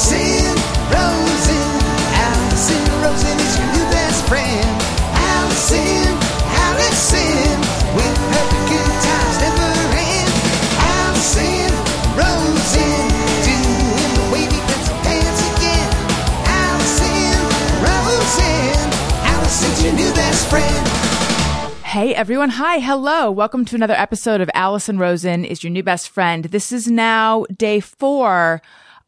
Allison Rosen. Allison Rosen is your new best friend. Allison, Allison, with her the good times never end. Allison Rosen, doing the wavy pencil dance again. Allison Rosen, Allison's your new best friend. Hey everyone. Hi. Hello. Welcome to another episode of Allison Rosen is your new best friend. This is now day four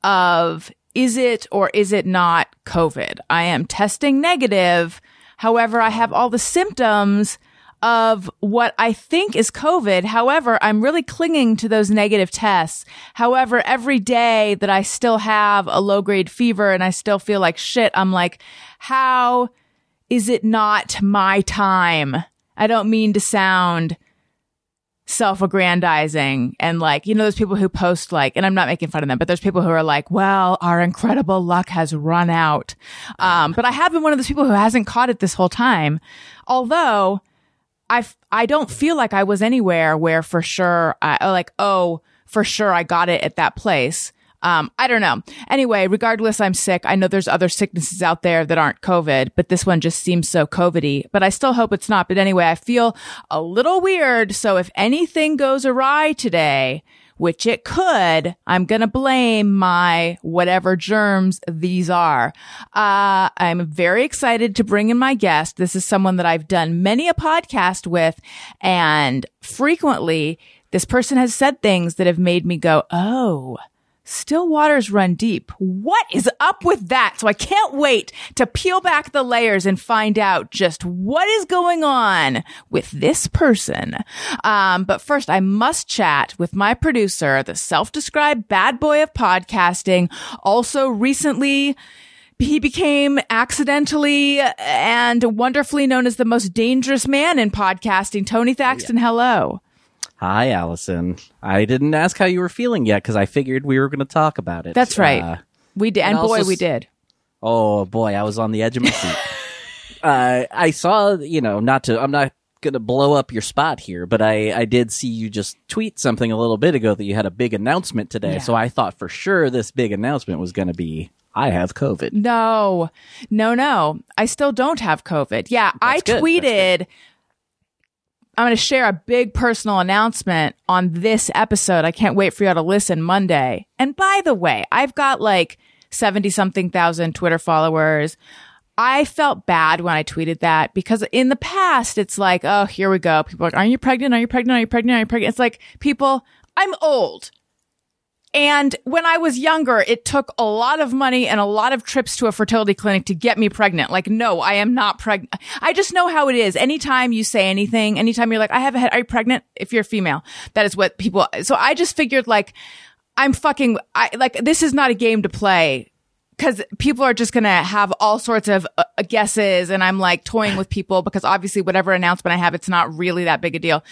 of is it or is it not COVID? I am testing negative. However, I have all the symptoms of what I think is COVID. However, I'm really clinging to those negative tests. However, every day that I still have a low grade fever and I still feel like shit, I'm like, how is it not my time? I don't mean to sound self-aggrandizing and like, you know, those people who post like, and I'm not making fun of them, but there's people who are like, well, our incredible luck has run out. Um, but I have been one of those people who hasn't caught it this whole time. Although I, I don't feel like I was anywhere where for sure I like, oh, for sure I got it at that place. Um, I don't know. Anyway, regardless, I'm sick. I know there's other sicknesses out there that aren't COVID, but this one just seems so COVIDy. But I still hope it's not. But anyway, I feel a little weird. So if anything goes awry today, which it could, I'm gonna blame my whatever germs these are. Uh, I'm very excited to bring in my guest. This is someone that I've done many a podcast with, and frequently this person has said things that have made me go, "Oh." Still waters run deep. What is up with that? So I can't wait to peel back the layers and find out just what is going on with this person. Um, but first I must chat with my producer, the self-described bad boy of podcasting, also recently he became accidentally and wonderfully known as the most dangerous man in podcasting. Tony Thaxton, hello. Hi, Allison. I didn't ask how you were feeling yet because I figured we were going to talk about it. That's right. Uh, we did, and, and boy, also we did. oh boy, I was on the edge of my seat. uh, I saw, you know, not to. I'm not going to blow up your spot here, but I I did see you just tweet something a little bit ago that you had a big announcement today. Yeah. So I thought for sure this big announcement was going to be I have COVID. No, no, no. I still don't have COVID. Yeah, I That's good. That's tweeted. I'm going to share a big personal announcement on this episode. I can't wait for you all to listen Monday. And by the way, I've got like 70 something thousand Twitter followers. I felt bad when I tweeted that because in the past, it's like, oh, here we go. People are like, are you pregnant? Are you pregnant? Are you pregnant? Are you pregnant? It's like, people, I'm old. And when I was younger, it took a lot of money and a lot of trips to a fertility clinic to get me pregnant. Like, no, I am not pregnant. I just know how it is. Anytime you say anything, anytime you're like, I have a head, are you pregnant? If you're a female, that is what people, so I just figured like, I'm fucking, I, like, this is not a game to play because people are just going to have all sorts of uh, guesses and I'm like toying with people because obviously whatever announcement I have, it's not really that big a deal.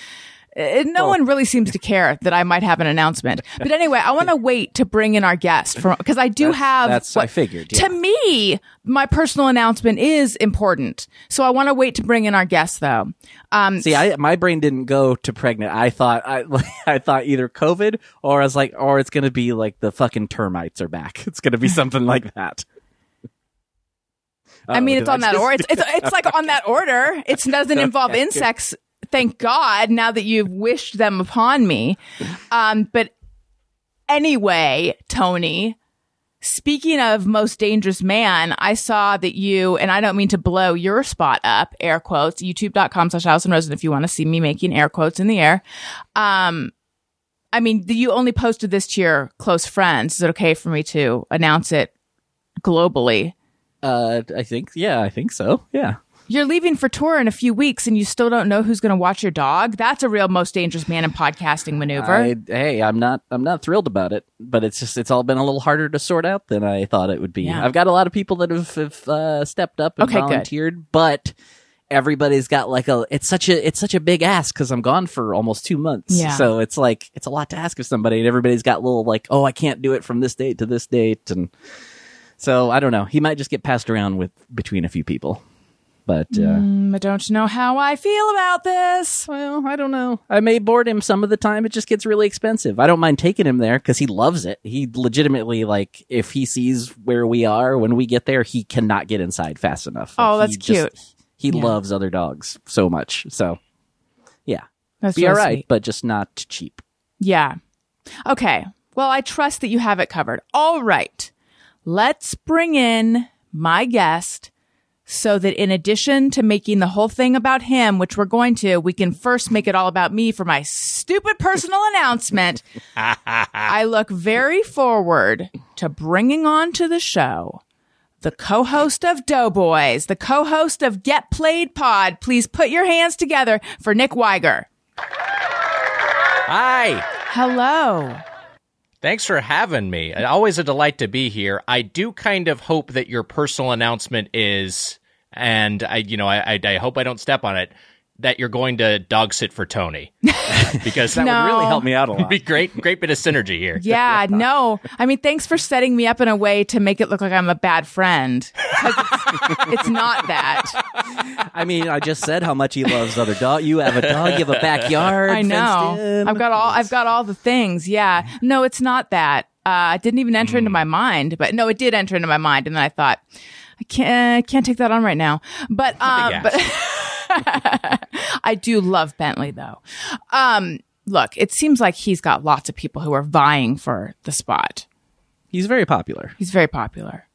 Uh, no one really seems to care that I might have an announcement. But anyway, I want to wait to bring in our guest because I do have. that's- what, I figured, yeah. To me, my personal announcement is important, so I want to wait to bring in our guest though. Um, See, I my brain didn't go to pregnant. I thought I I thought either COVID or I was like, or it's gonna be like the fucking termites are back. It's gonna be something like that. I Oh, mean, it's on that order. It's, it's, it's like on that order. It doesn't involve insects. Thank God now that you've wished them upon me. Um, but anyway, Tony, speaking of most dangerous man, I saw that you, and I don't mean to blow your spot up, air quotes, youtube.com slash Allison Rosen if you want to see me making air quotes in the air. Um, I mean, you only posted this to your close friends. Is it okay for me to announce it globally? Uh, I think yeah, I think so. Yeah. You're leaving for tour in a few weeks and you still don't know who's going to watch your dog. That's a real most dangerous man in podcasting maneuver. I, hey, I'm not I'm not thrilled about it, but it's just it's all been a little harder to sort out than I thought it would be. Yeah. I've got a lot of people that have, have uh, stepped up and Okay, good. volunteered, but everybody's got like a it's such a it's such a big ask because I'm gone for almost two months. Yeah. So it's like it's a lot to ask of somebody, and everybody's got little like oh I can't do it from this date to this date, and so I don't know. He might just get passed around with between a few people. But uh, Mm, I don't know how I feel about this. well, I don't know. I may board him some of the time. It just gets really expensive. I don't mind taking him there because he loves it. He legitimately like if he sees where we are when we get there, he cannot get inside fast enough. Oh, Like, that's he just- cute. He Yeah. loves other dogs so much. So yeah, That's be really all right, sweet. but just not cheap. Yeah. Okay. Well, I trust that you have it covered. All right. Let's bring in my guest so that in addition to making the whole thing about him, which we're going to, we can first make it all about me for my stupid personal announcement. I look very forward to bringing on to the show the co-host of Doughboys, the co-host of Get Played Pod. Please put your hands together for Nick Wiger. Hi. Hello. Thanks for having me. Always a delight to be here. I do kind of hope that your personal announcement is, and I, you know, I, I, I hope I don't step on it, that you're going to dog sit for Tony, because that No. would Really help me out a would lot. be great, great bit of synergy here. Yeah, no. I mean, thanks for setting me up in a way to make it look like I'm a bad friend. 'Cause It's, it's not that. I mean, I just said how much he loves other dog. You have a dog. You have a backyard. I know. I've got all. I've got all the things. Yeah. No, it's not that. Uh, it didn't even enter into my mind, but no, it did enter into my mind, and then I thought, I can't can't take that on right now. But um, but I do love Bentley though. Um, look, it seems like he's got lots of people who are vying for the spot. He's very popular. He's very popular.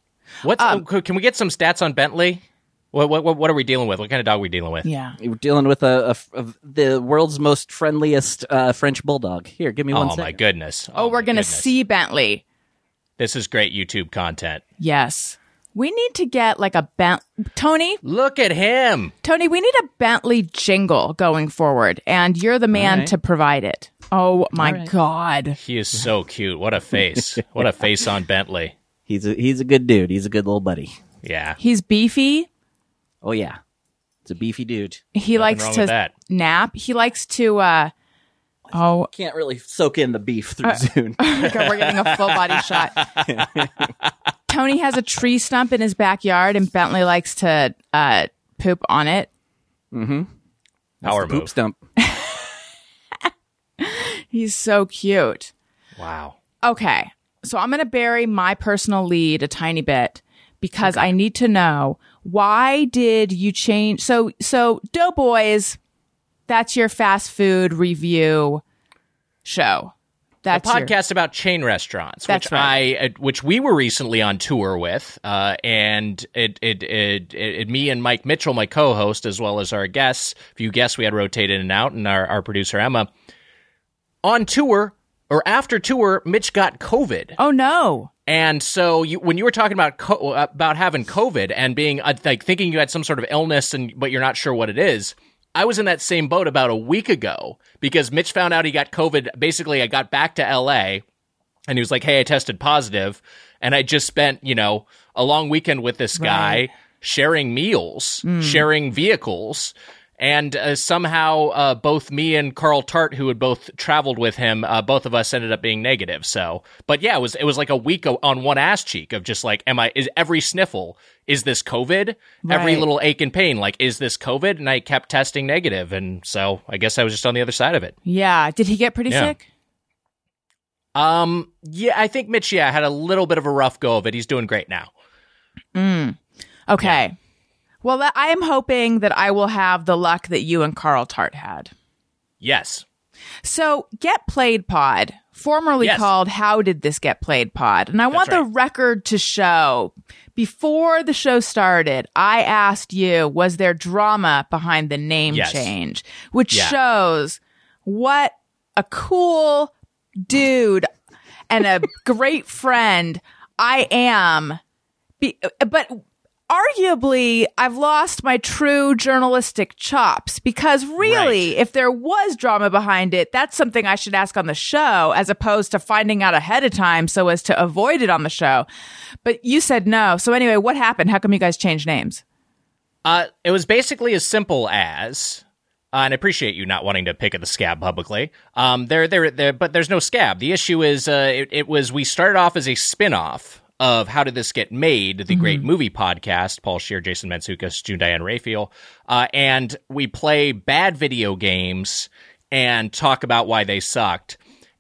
What's Um, oh, can we get some stats on Bentley? What, what what what are we dealing with? What kind of dog are we dealing with? Yeah. We're dealing with a, a- a- the world's most friendliest uh, French bulldog. Here, give me one Oh second. my goodness! Oh, we're gonna goodness. see Bentley. This is great YouTube content. Yes. We need to get like a Bent Tony. Look at him. Tony, we need a Bentley jingle going forward, and you're the man right. to provide it. Oh my right. god. He is so cute. What a face. what a face on Bentley. He's a he's a good dude. He's a good little buddy. Yeah. He's beefy. Oh yeah, it's a beefy dude. He likes wrong to with that. nap. He likes to uh Oh, Can't really soak in the beef through Uh, Zoom. okay, we're getting a full body shot. Tony has a tree stump in his backyard and Bentley likes to uh poop on it. Power the poop move. stump. He's so cute. Wow. Okay. So I'm going to bury my personal lead a tiny bit because I need to know why did you change so so Doughboys that's your fast food review show. That's a your- podcast about chain restaurants, which right. I, uh, which we were recently on tour with, uh, and it it, it it me and Mike Mitchell, my co-host, as well as our guests, a few guests we had rotate in and out, and our, our producer Emma, on tour or after tour, Mitch got COVID, Oh no. and so you, when you were talking about co- about having COVID and being uh, like thinking you had some sort of illness and but you're not sure what it is, I was in that same boat about a week ago because Mitch found out he got COVID. Basically, I got back to LA and he was like, "Hey, I tested positive," and I just spent you know a long weekend with this guy sharing meals, hmm. sharing vehicles. And uh, somehow, uh, both me and Carl Tart, who had both traveled with him, uh, both of us ended up being negative. So, but yeah, it was it was like a week on one ass cheek of just like, am I? Is every sniffle is this COVID? Every little ache and pain, like, is this COVID? And I kept testing negative, and so I guess I was just on the other side of it. Yeah, did he get pretty Yeah. sick? Um, yeah, I think Mitch, yeah, had a little bit of a rough go of it. He's doing great now. Okay. Well, I am hoping that I will have the luck that you and Carl Tart had. Yes. So, Get Played Pod, formerly Yes. called How Did This Get Played Pod. And I want the right. record to show before the show started, I asked you, was there drama behind the name Yes. change? Which Yeah. shows what a cool dude and a great friend I am. Be- but arguably I've lost my true journalistic chops because really Right. if there was drama behind it that's something I should ask on the show as opposed to finding out ahead of time so as to avoid it on the show. But you said no. So anyway, what happened? How come you guys changed names? Uh, it was basically as simple as, uh, and I appreciate you not wanting to pick at the scab publicly. Um, there, there, there, but there's no scab. The issue is, uh, it, it was we started off as a spin-off of How Did This Get Made, the great movie podcast, Paul Scheer, Jason Mantzoukas, June Diane Raphael. Uh, and we play bad video games and talk about why they sucked.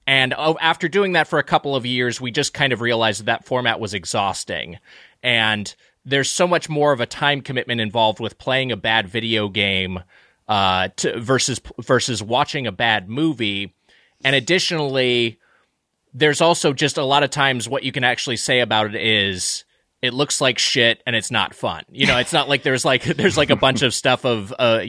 And oh, after doing that for a couple of years, we just kind of realized that that format was exhausting. And there's so much more of a time commitment involved with playing a bad video game uh, to, versus versus watching a bad movie. And additionally, there's also just a lot of times what you can actually say about it is it looks like shit and it's not fun. You know, it's not like there's like there's like a bunch of stuff of uh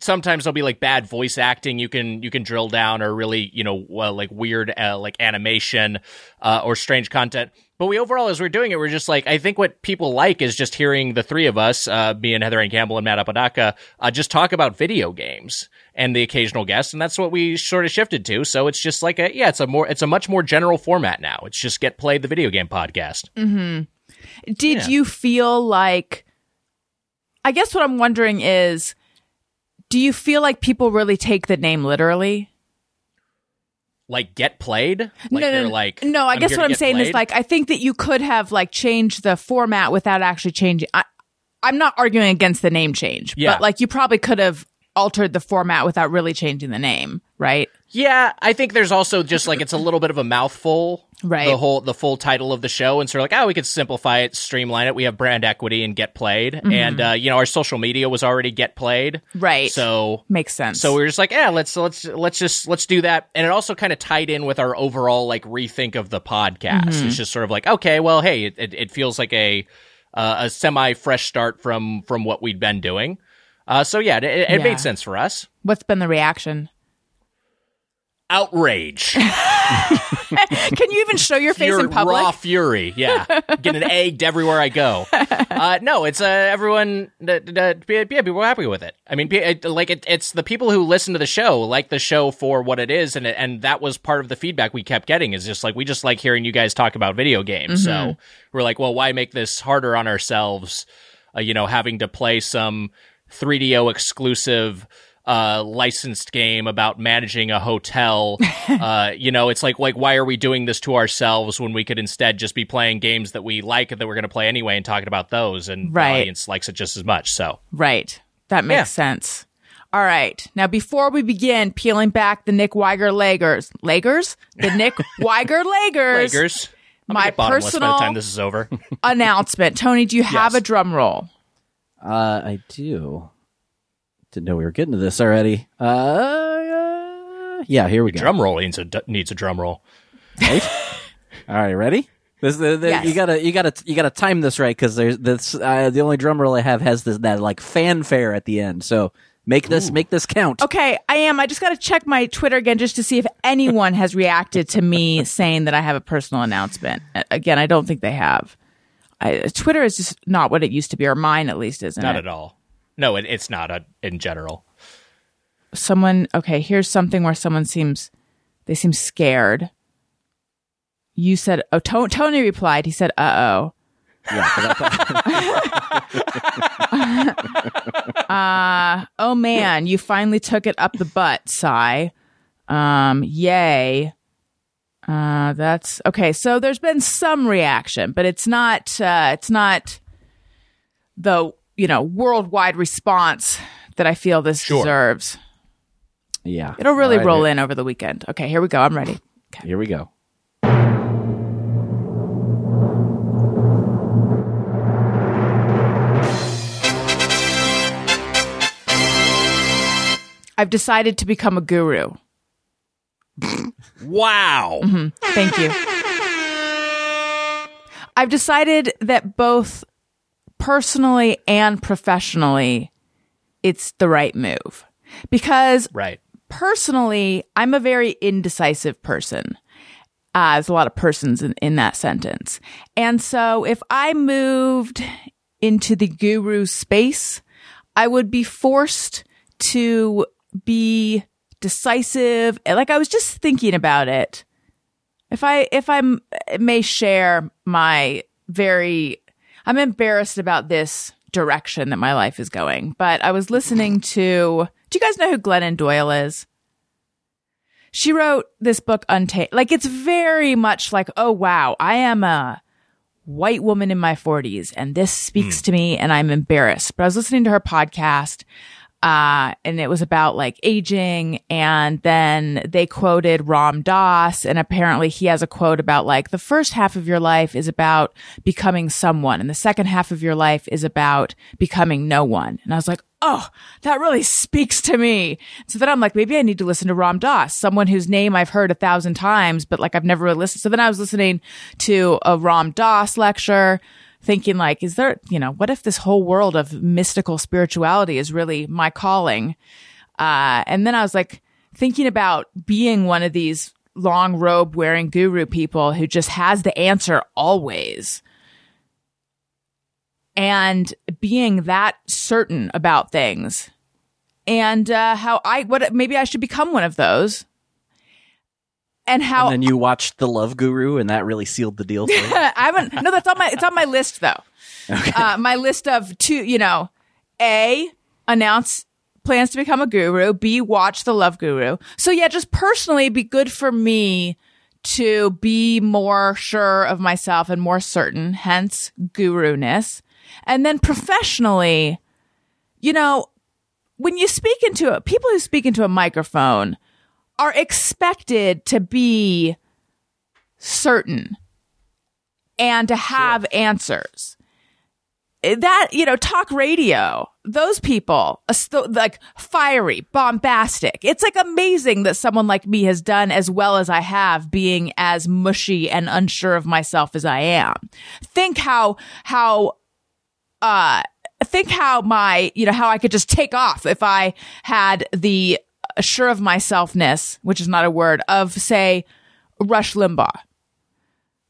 sometimes there'll be like bad voice acting you can you can drill down or really, you know, uh, like weird uh, like animation uh or strange content. But we overall as we're doing it we're just like I think what people like is just hearing the three of us, uh me and Heather Anne Campbell and Matt Apodaca, uh just talk about video games and the occasional guest and that's what we sort of shifted to. So it's just like a yeah, it's a more it's a much more general format now. It's just get played the video game podcast. Hmm. Did Yeah. you feel like I guess what I'm wondering is do you feel like people really take the name literally? Like get played? Like no, no, like no. I guess what I'm saying is like I think that you could have like changed the format without actually changing. I, I'm not arguing against the name change, Yeah. but like you probably could have altered the format without really changing the name, right? Yeah, I think there's also just like it's a little bit of a mouthful, Right. The whole the full title of the show, and so we're like, oh, we could simplify it, streamline it. We have brand equity and get played, and uh, you know our social media was already get played, Mm-hmm. Right. So Makes sense. so we are just like, yeah, let's let's let's just let's do that, and it also kind of tied in with our overall like rethink of the podcast. Mm-hmm. It's just sort of like, okay, well, hey, it, it, it feels like a uh, a semi fresh start from from what we'd been doing. Uh, so yeah, it, it Yeah. made sense for us. What's been the reaction? Outrage. Can you even show your face Fur- in public? Raw fury, yeah. Getting egged everywhere I go. Uh, no, it's uh, everyone. Uh, yeah, people are happy with it. I mean, it, like it, it's the people who listen to the show like the show for what it is, and it, and that was part of the feedback we kept getting. Is just like we just like hearing you guys talk about video games. Mm-hmm. So we're like, well, why make this harder on ourselves? Uh, you know, having to play some 3DO exclusive uh, licensed game about managing a hotel. uh, you know, it's like like why are we doing this to ourselves when we could instead just be playing games that we like and that we're going to play anyway and talking about those and Right. the audience likes it just as much. So Right. That makes Yeah. sense. All right. Now, before we begin peeling back the Nick Wiger Lagers, Lagers? The Nick Wiger Lagers gonna My get bottomless by personal- the time this is over. announcement. Tony, do you have Yes. a drum roll? Uh, I do. Didn't know we were getting to this already. Uh, uh, yeah, here we go. drum roll needs a needs a drum roll. Right? All right, ready? This, the, the, Yes. You gotta, you gotta, you gotta time this right because there's this. Uh, the only drum roll I have has this that like fanfare at the end. So make this, make this count. Okay, I am. I just got to check my Twitter again just to see if anyone has reacted to me saying that I have a personal announcement. Again, I don't think they have. I, Twitter is just not what it used to be, or mine at least isn't. Not it? at all. No, it, it's not a, in general. someone okay here's something where someone seems they seem scared you said oh To- tony replied he said uh-oh Yeah, 'cause I oh man you finally took it up the butt sigh um yay uh that's okay so there's been some reaction but it's not uh it's not the you know worldwide response that i feel this Sure. deserves yeah. it'll really All right, roll here- in over the weekend okay here we go i'm ready Here we go. I've decided to become a guru. Wow. Thank you. I've decided that both personally and professionally, it's the right move. Because Right. personally, I'm a very indecisive person. Uh, there's a lot of persons in, in that sentence. And so if I moved into the guru space, I would be forced to be decisive. Like I was just thinking about it. If I, if I may share my very, I'm embarrassed about this direction that my life is going, but I was listening to, do you guys know who Glennon Doyle is? She wrote this book, Untamed. Like, it's very much like, oh, wow, I am a white woman in my 40s and this speaks hmm. to me and I'm embarrassed. But I was listening to her podcast uh, and it was about like aging. And then they quoted Ram Dass, and apparently he has a quote about like the first half of your life is about becoming someone, and the second half of your life is about becoming no one. And I was like, oh, that really speaks to me. So then I'm like, maybe I need to listen to Ram Dass, someone whose name I've heard a thousand times, but like I've never really listened. So then I was listening to a Ram Dass lecture thinking like, is there, you know, what if this whole world of mystical spirituality is really my calling? Uh, and then I was like thinking about being one of these long robe wearing guru people who just has the answer always. And being that certain about things and, uh, how I, what, maybe I should become one of those. And how And then you watched The Love Guru, and that really sealed the deal for you. I haven't. No, that's on my. It's on my list though. Uh, my list of two. You know, a announce plans to become a guru. B watch the Love Guru. So yeah, just personally, be good for me to be more sure of myself and more certain. Hence, guru-ness. And then professionally, you know, when you speak into a people who speak into a microphone are expected to be certain and to have answers. That, you know, talk radio, those people, like fiery, bombastic. It's like amazing that someone like me has done as well as I have being as mushy and unsure of myself as I am. Think how, how, uh, think how my, you know, how I could just take off if I had the sure of myselfness, which is not a word, of say Rush Limbaugh.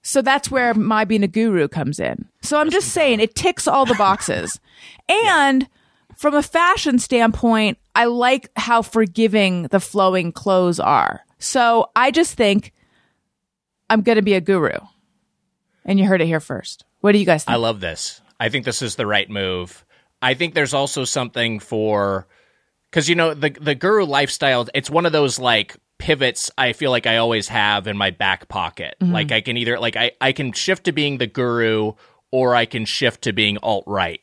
So that's where my being a guru comes in. So I'm just saying it ticks all the boxes. and from a fashion standpoint, I like how forgiving the flowing clothes are. So I just think I'm going to be a guru. And you heard it here first. What do you guys think? I love this. I think this is the right move. I think there's also something for because you know the the guru lifestyle. It's one of those like pivots. I feel like I always have in my back pocket. Like I can either like I I can shift to being the guru or I can shift to being alt right.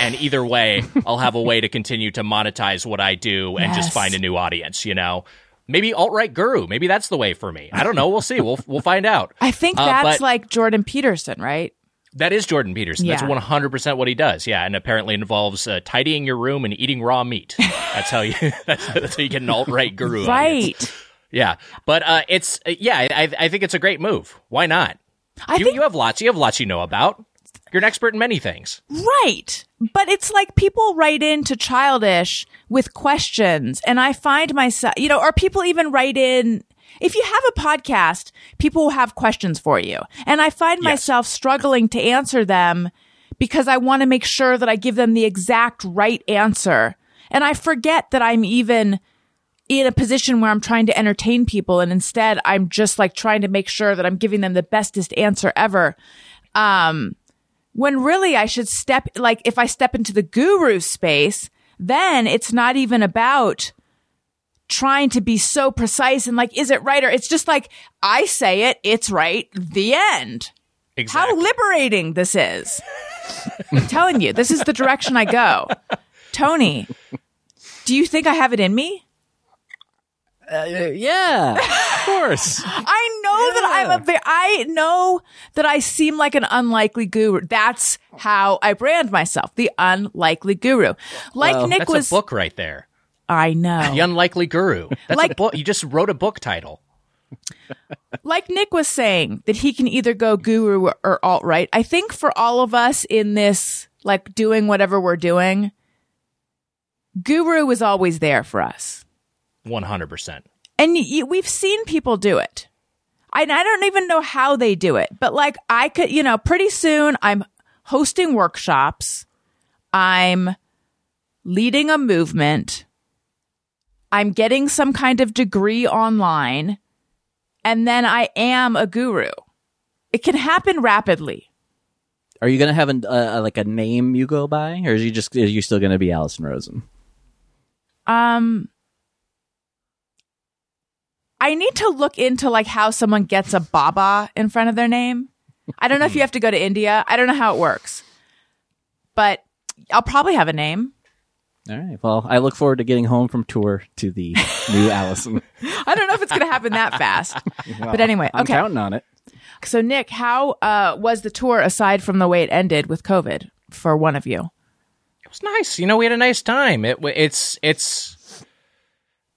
And either way, I'll have a way to continue to monetize what I do and Yes. just find a new audience. You know. Maybe alt right guru. Maybe that's the way for me. I don't know. We'll see. We'll we'll find out. I think Uh, that's but- like Jordan Peterson, right? That is Jordan Peterson. That's one hundred percent what he does. Yeah, and apparently involves uh, tidying your room and eating raw meat. That's how you. That's, that's how you get an alt right guru. Right. Yeah, but uh, it's uh, yeah. I, I think it's a great move. Why not? I you, think you have lots. You have lots you know about. You're an expert in many things. Right. But it's like people write into childish with questions and I find myself, you know, or people even write in, if you have a podcast, people will have questions for you. And I find myself struggling to answer them because I want to make sure that I give them the exact right answer. And I forget that I'm even in a position where I'm trying to entertain people and instead I'm just like trying to make sure that I'm giving them the bestest answer ever. Um, when really I should step, like if I step into the guru space, then it's not even about trying to be so precise and like, is it right? Or it's just like, I say it, it's right, the end. Exactly. How liberating this is. I'm telling you, this is the direction I go. Tony, do you think I have it in me? Uh, yeah, of course. I know that I'm a ve- I know that I seem like an unlikely guru. That's how I brand myself, the unlikely guru. Like Well, Nick That's was a book right there. I know. The Unlikely Guru. That's a Like- book. You just wrote a book title. like Nick was saying that he can either go guru or alt right. I think for all of us in this, like doing whatever we're doing, guru is always there for us. One hundred percent. And y- y- we've seen people do it. I, I don't even know how they do it, but like I could, you know, pretty soon I'm hosting workshops. I'm leading a movement. I'm getting some kind of degree online. And then I am a guru. It can happen rapidly. Are you gonna have an, uh, like a name you go by, or is you just are you still gonna be Allison Rosen? Um, I need to look into like how someone gets a Baba in front of their name. I don't know if you have to go to India. I don't know how it works, but I'll probably have a name. All right. Well, I look forward to getting home from tour to the new Allison. I don't know if it's going to happen that fast. but anyway, I'm okay. counting on it. So, Nick, how uh, was the tour aside from the way it ended with COVID for one of you? It was nice. You know, we had a nice time. It it's it's.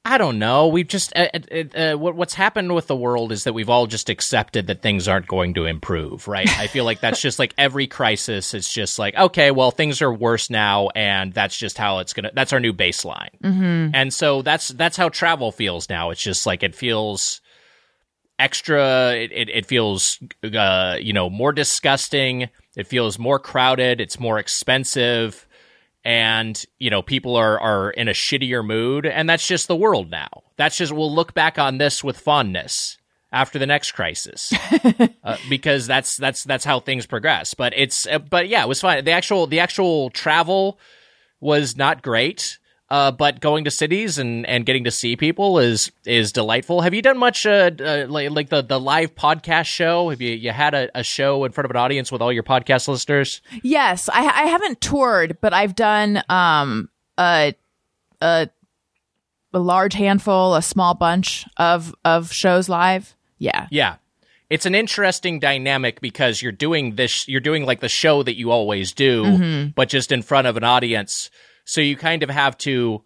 I don't know. We've just uh, uh, uh, what's happened with the world is that we've all just accepted that things aren't going to improve, right? I feel like that's just like every crisis. It's just like okay, well, things are worse now, and that's just how it's gonna. That's our new baseline, mm-hmm. and so that's that's how travel feels now. It's just like it feels extra. It it, it feels uh, you know more disgusting. It feels more crowded. It's more expensive and you know people are are in a shittier mood and that's just the world now. That's just we'll look back on this with fondness after the next crisis uh, because that's that's that's how things progress. But it's uh, but yeah it was fine. The actual the actual travel was not great uh, but going to cities and, and getting to see people is is delightful. Have you done much uh, uh, like, like the, the live podcast show? Have you you had a, a show in front of an audience with all your podcast listeners? Yes, I, I haven't toured, but I've done um, a, a a large handful, a small bunch of of shows live. Yeah, Yeah. It's an interesting dynamic because you're doing this you're doing like the show that you always do, but just in front of an audience. So you kind of have to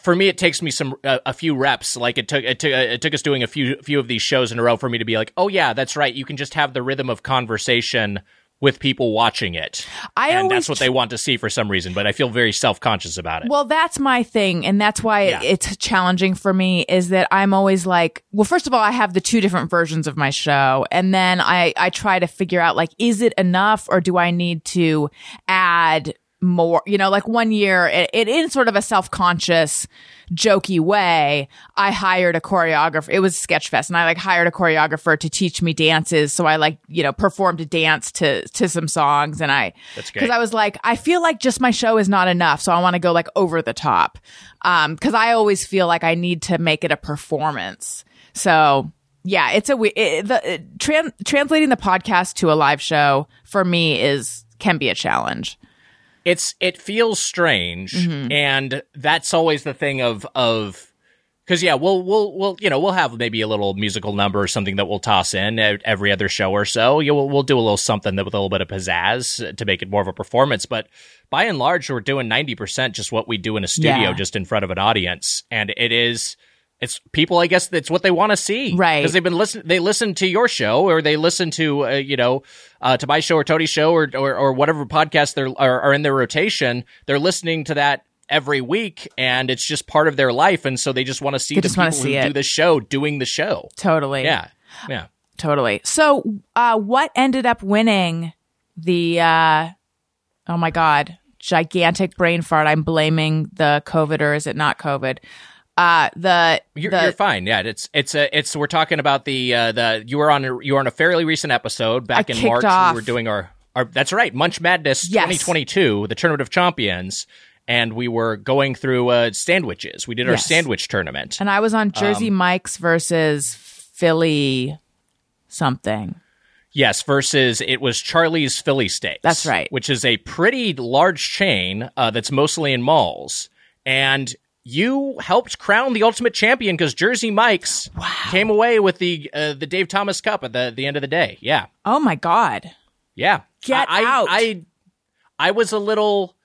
for me it takes me some uh, a few reps like it took it took it took us doing a few few of these shows in a row for me to be like, "Oh yeah, that's right. You can just have the rhythm of conversation with people watching it." I and that's what they want to see for some reason, but I feel very self-conscious about it. Well, that's my thing, and that's why Yeah. it's challenging for me. Is that I'm always like, well, first of all, I have the two different versions of my show, and then I I try to figure out like, is it enough, or do I need to add more? You know, like one year, it, it in sort of a self conscious, jokey way, I hired a choreographer. It was Sketchfest, and I like hired a choreographer to teach me dances. So I like you know performed a dance to to some songs, and I because. I was like, I feel like just my show is not enough, so I want to go like over the top. Um, because I always feel like I need to make it a performance. So yeah, it's a we- it, the it, tran- translating the podcast to a live show for me is can be a challenge. It's it feels strange mm-hmm. and that's always the thing of of because yeah we'll we'll we'll you know we'll have maybe a little musical number or something that we'll toss in every other show or so. You we'll, we'll do a little something that with a little bit of pizzazz to make it more of a performance. But by and large we're doing 90% just what we do in a studio Yeah. just in front of an audience. And it is it's people i guess that's what they want to see Right. because they've been listening they listen to your show or they listen to uh, you know uh, to my show or Tony's show or, or or whatever podcast they're are, are in their rotation they're listening to that every week and it's just part of their life and so they just want to see They the just people see who it. do the show doing the show Totally. yeah yeah Totally. So, uh, what ended up winning the, uh, oh my God, gigantic brain fart? I'm blaming the COVID or is it not COVID? Uh, the, You're, the, you're fine. Yeah, it's it's a it's we're talking about the uh, the you were on a, you were on a fairly recent episode back I in March. off. We were doing our our that's right, Munch Madness Yes. 2022, the Tournament of Champions, and we were going through uh, sandwiches. We did our Yes. sandwich tournament. and I was on Jersey Um, Mike's versus Philly something. Yes, versus it was Charley's Philly Steaks. That's right. Which is a pretty large chain uh, that's mostly in malls. And you helped crown the ultimate champion because Jersey Mike's came away with the uh, the Dave Thomas Cup at the, the end of the day. Yeah. Oh my God. Yeah. Get I, out. I I was a little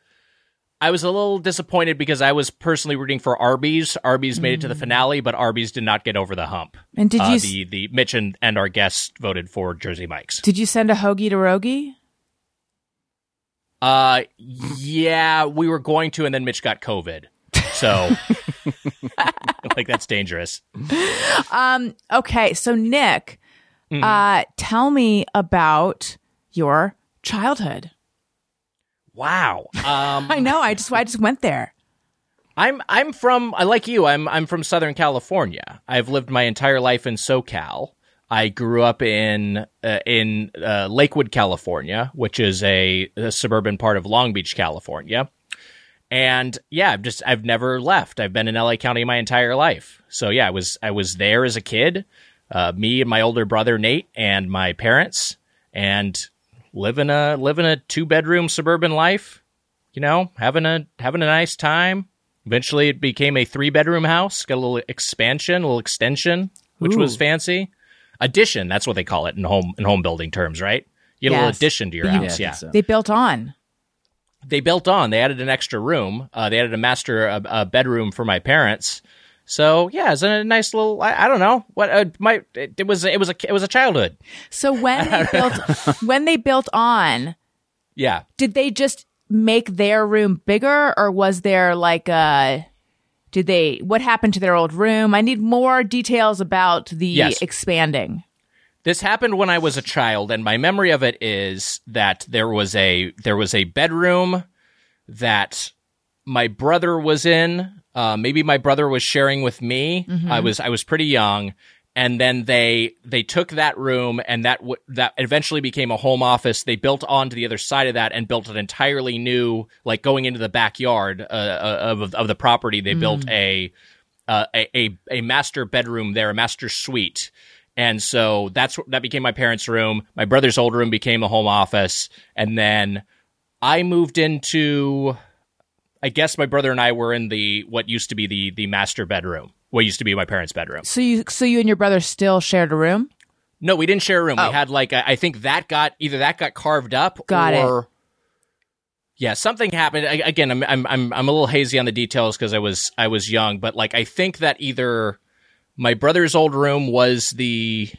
I was a little disappointed because I was personally rooting for Arby's. Arby's made it to the finale, but Arby's did not get over the hump. Mm. And did Uh, you the the Mitch and, and our guests voted for Jersey Mike's. Did you send a hoagie to Rogie? Uh, yeah, we were going to, and then Mitch got COVID. So, like, that's dangerous. Um. Okay, so Nick, Mm-hmm. uh, tell me about your childhood. Wow. Um, I know. I just I just went there. I'm I'm from I like you. I'm I'm from Southern California. I've lived my entire life in SoCal. I grew up in uh, in uh, Lakewood, California, which is a, a suburban part of Long Beach, California. And yeah, I've just I've never left. I've been in LA County my entire life. So yeah, I was I was there as a kid. Uh, me and my older brother Nate and my parents, and living a living a two bedroom suburban life. You know, having a having a nice time. Eventually, it became a three bedroom house. Got a little expansion, a little extension, which was fancy. Addition, that's what they call it in home in home building terms, right? You get a little addition to your You- Yeah, house. Yeah, so. They built on. They built on. They added an extra room. Uh, they added a master uh, a bedroom for my parents. So yeah, it's a nice little. I, I don't know what uh, my it, it was. It was a it was a childhood. So when they built when they built on, Yeah, did they just make their room bigger or was there like a did they what happened to their old room? I need more details about the Yes. expanding. This happened when I was a child, and my memory of it is that there was a there was a bedroom that my brother was in. Uh, maybe my brother was sharing with me. I was I was pretty young, and then they they took that room and that w- that eventually became a home office. They built onto the other side of that and built an entirely new, like going into the backyard uh, uh, of of the property. They built a, uh, a a a master bedroom there, a master suite. And so that's that became my parents' room. My brother's old room became a home office, and then I moved into. I guess my brother and I were in the what used to be the the master bedroom. What used to be my parents' bedroom. So you so you and your brother still shared a room? No, we didn't share a room. Oh. We had like a, I think that got either that got carved up Got it. or yeah, something happened. I, again, I'm I'm I'm I'm a little hazy on the details because I was I was young, but like I think that either my brother's old room was the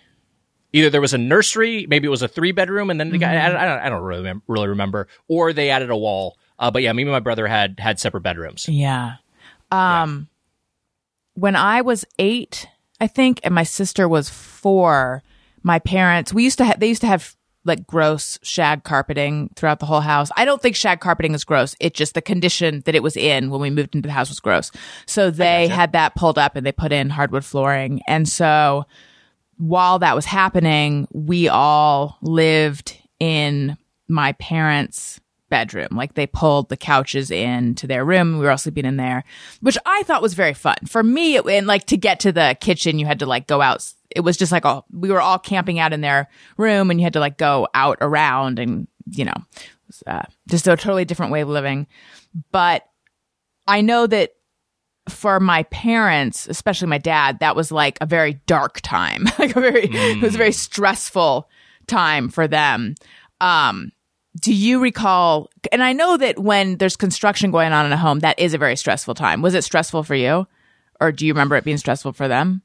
either there was a nursery, maybe it was a three bedroom, and then the guy I, I don't I don't really remember, really remember, or they added a wall. Uh, but yeah, me and my brother had had separate bedrooms. Yeah. Um when I was 8, I think, and my sister was 4, my parents, we used to have they used to have like gross shag carpeting throughout the whole house. I don't think shag carpeting is gross. It's just the condition that it was in when we moved into the house was gross. So they had that pulled up and they put in hardwood flooring. And so while that was happening, we all lived in my parents' bedroom. Like they pulled the couches into their room. We were all sleeping in there, which I thought was very fun. For me, it, and like to get to the kitchen, you had to like go out. It was just like, oh, we were all camping out in their room and you had to like go out around and, you know, was, uh, just a totally different way of living. But I know that for my parents, especially my dad, that was like a very dark time. like a very, it was a very stressful time for them. Um, do you recall? And I know that when there's construction going on in a home, that is a very stressful time. Was it stressful for you, or do you remember it being stressful for them?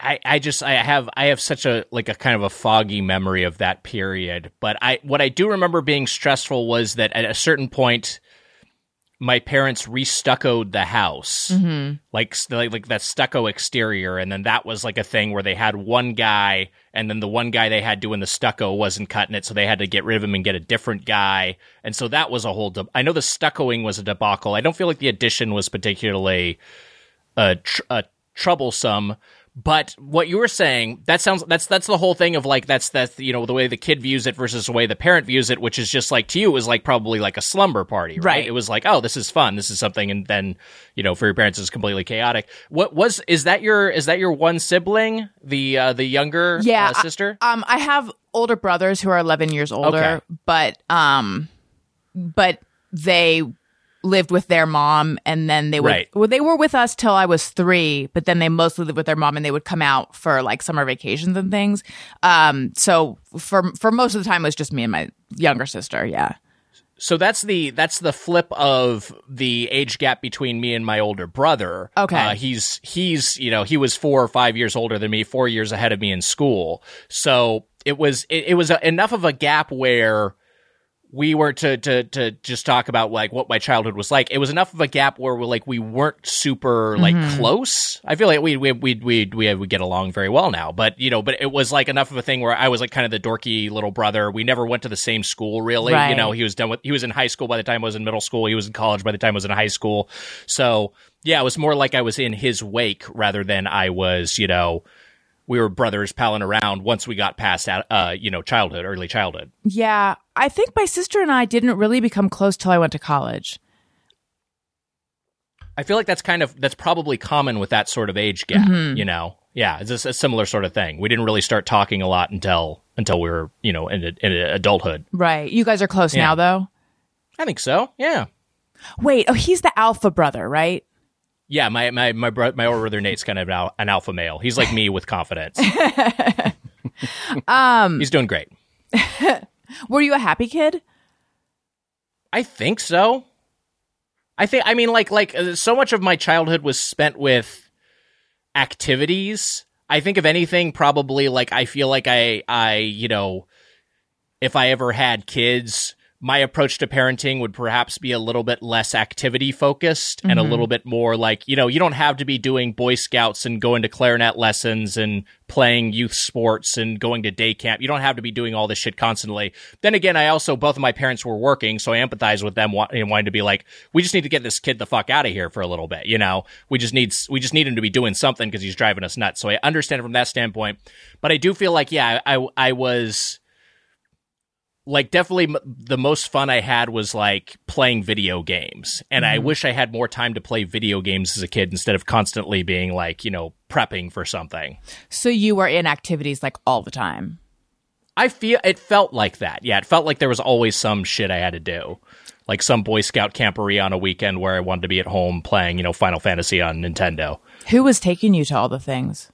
I, I just I have I have such a like a kind of a foggy memory of that period. But I what I do remember being stressful was that at a certain point my parents restuccoed the house. Like, like like that stucco exterior and then that was like a thing where they had one guy and then the one guy they had doing the stucco wasn't cutting it so they had to get rid of him and get a different guy. And so that was a whole de- I know the stuccoing was a debacle. I don't feel like the addition was particularly uh, tr- uh, troublesome. But what you were saying, that sounds that's that's the whole thing of like that's that's you know the way the kid views it versus the way the parent views it, which is just like to you it was like probably like a slumber party, right? Right. It was like, oh, this is fun, this is something, and then you know for your parents it's completely chaotic. What was is that your is that your one sibling, the uh, the younger Yeah, uh, sister? Um, I have older brothers who are 11 years older, Okay. but um, but they lived with their mom, and then they would Right. well, they were with us till I was three, but then they mostly lived with their mom, and they would come out for like summer vacations and things. Um, so for for most of the time, it was just me and my younger sister. Yeah. so that's the that's the flip of the age gap between me and my older brother. Okay. uh, he's he's you know he was four or five years older than me, four years ahead of me in school. So it was it, it was a, enough of a gap where we were to to to just talk about like what my childhood was like. It was enough of a gap where we like we weren't super like mm-hmm. close. I feel like we we we we we we get along very well now, but you know, but it was like enough of a thing where I was like kind of the dorky little brother. We never went to the same school really. You know, he was done with he was in high school by the time I was in middle school. He was in college by the time I was in high school. So yeah, it was more like I was in his wake rather than I was you know. We were brothers palling around once we got past, uh, you know, childhood, early childhood. Yeah, I think my sister and I didn't really become close till I went to college. I feel like that's kind of that's probably common with that sort of age gap. Mm-hmm. You know, yeah, it's just a similar sort of thing. We didn't really start talking a lot until until we were you know in, in adulthood. Right. You guys are close Yeah. now, though. I think so. Yeah. Wait. Oh, he's the alpha brother, right? Yeah, my my my bro- my older brother Nate's kind of an, al- an alpha male. He's like me with confidence. um, he's doing great. Were you a happy kid? I think so. I think I mean like like uh, so much of my childhood was spent with activities. I think of anything probably like I feel like I I you know if I ever had kids my approach to parenting would perhaps be a little bit less activity focused and a mm-hmm. little bit more like, you know, you don't have to be doing Boy Scouts and going to clarinet lessons and playing youth sports and going to day camp. You don't have to be doing all this shit constantly. Then again, I also, both of my parents were working, so I empathize with them and wanting to be like, we just need to get this kid the fuck out of here for a little bit, you know? We just need, we just need him to be doing something because he's driving us nuts. So I understand it from that standpoint. But I do feel like, yeah, I, I was, like definitely m- the most fun I had was like playing video games. And I mm-hmm. wish I had more time to play video games as a kid instead of constantly being like, you know, prepping for something. So you were in activities like all the time. I feel it felt like that. Yeah, it felt like there was always some shit I had to do. Like some Boy Scout camporee on a weekend where I wanted to be at home playing, you know, Final Fantasy on Nintendo. Who was taking you to all the things?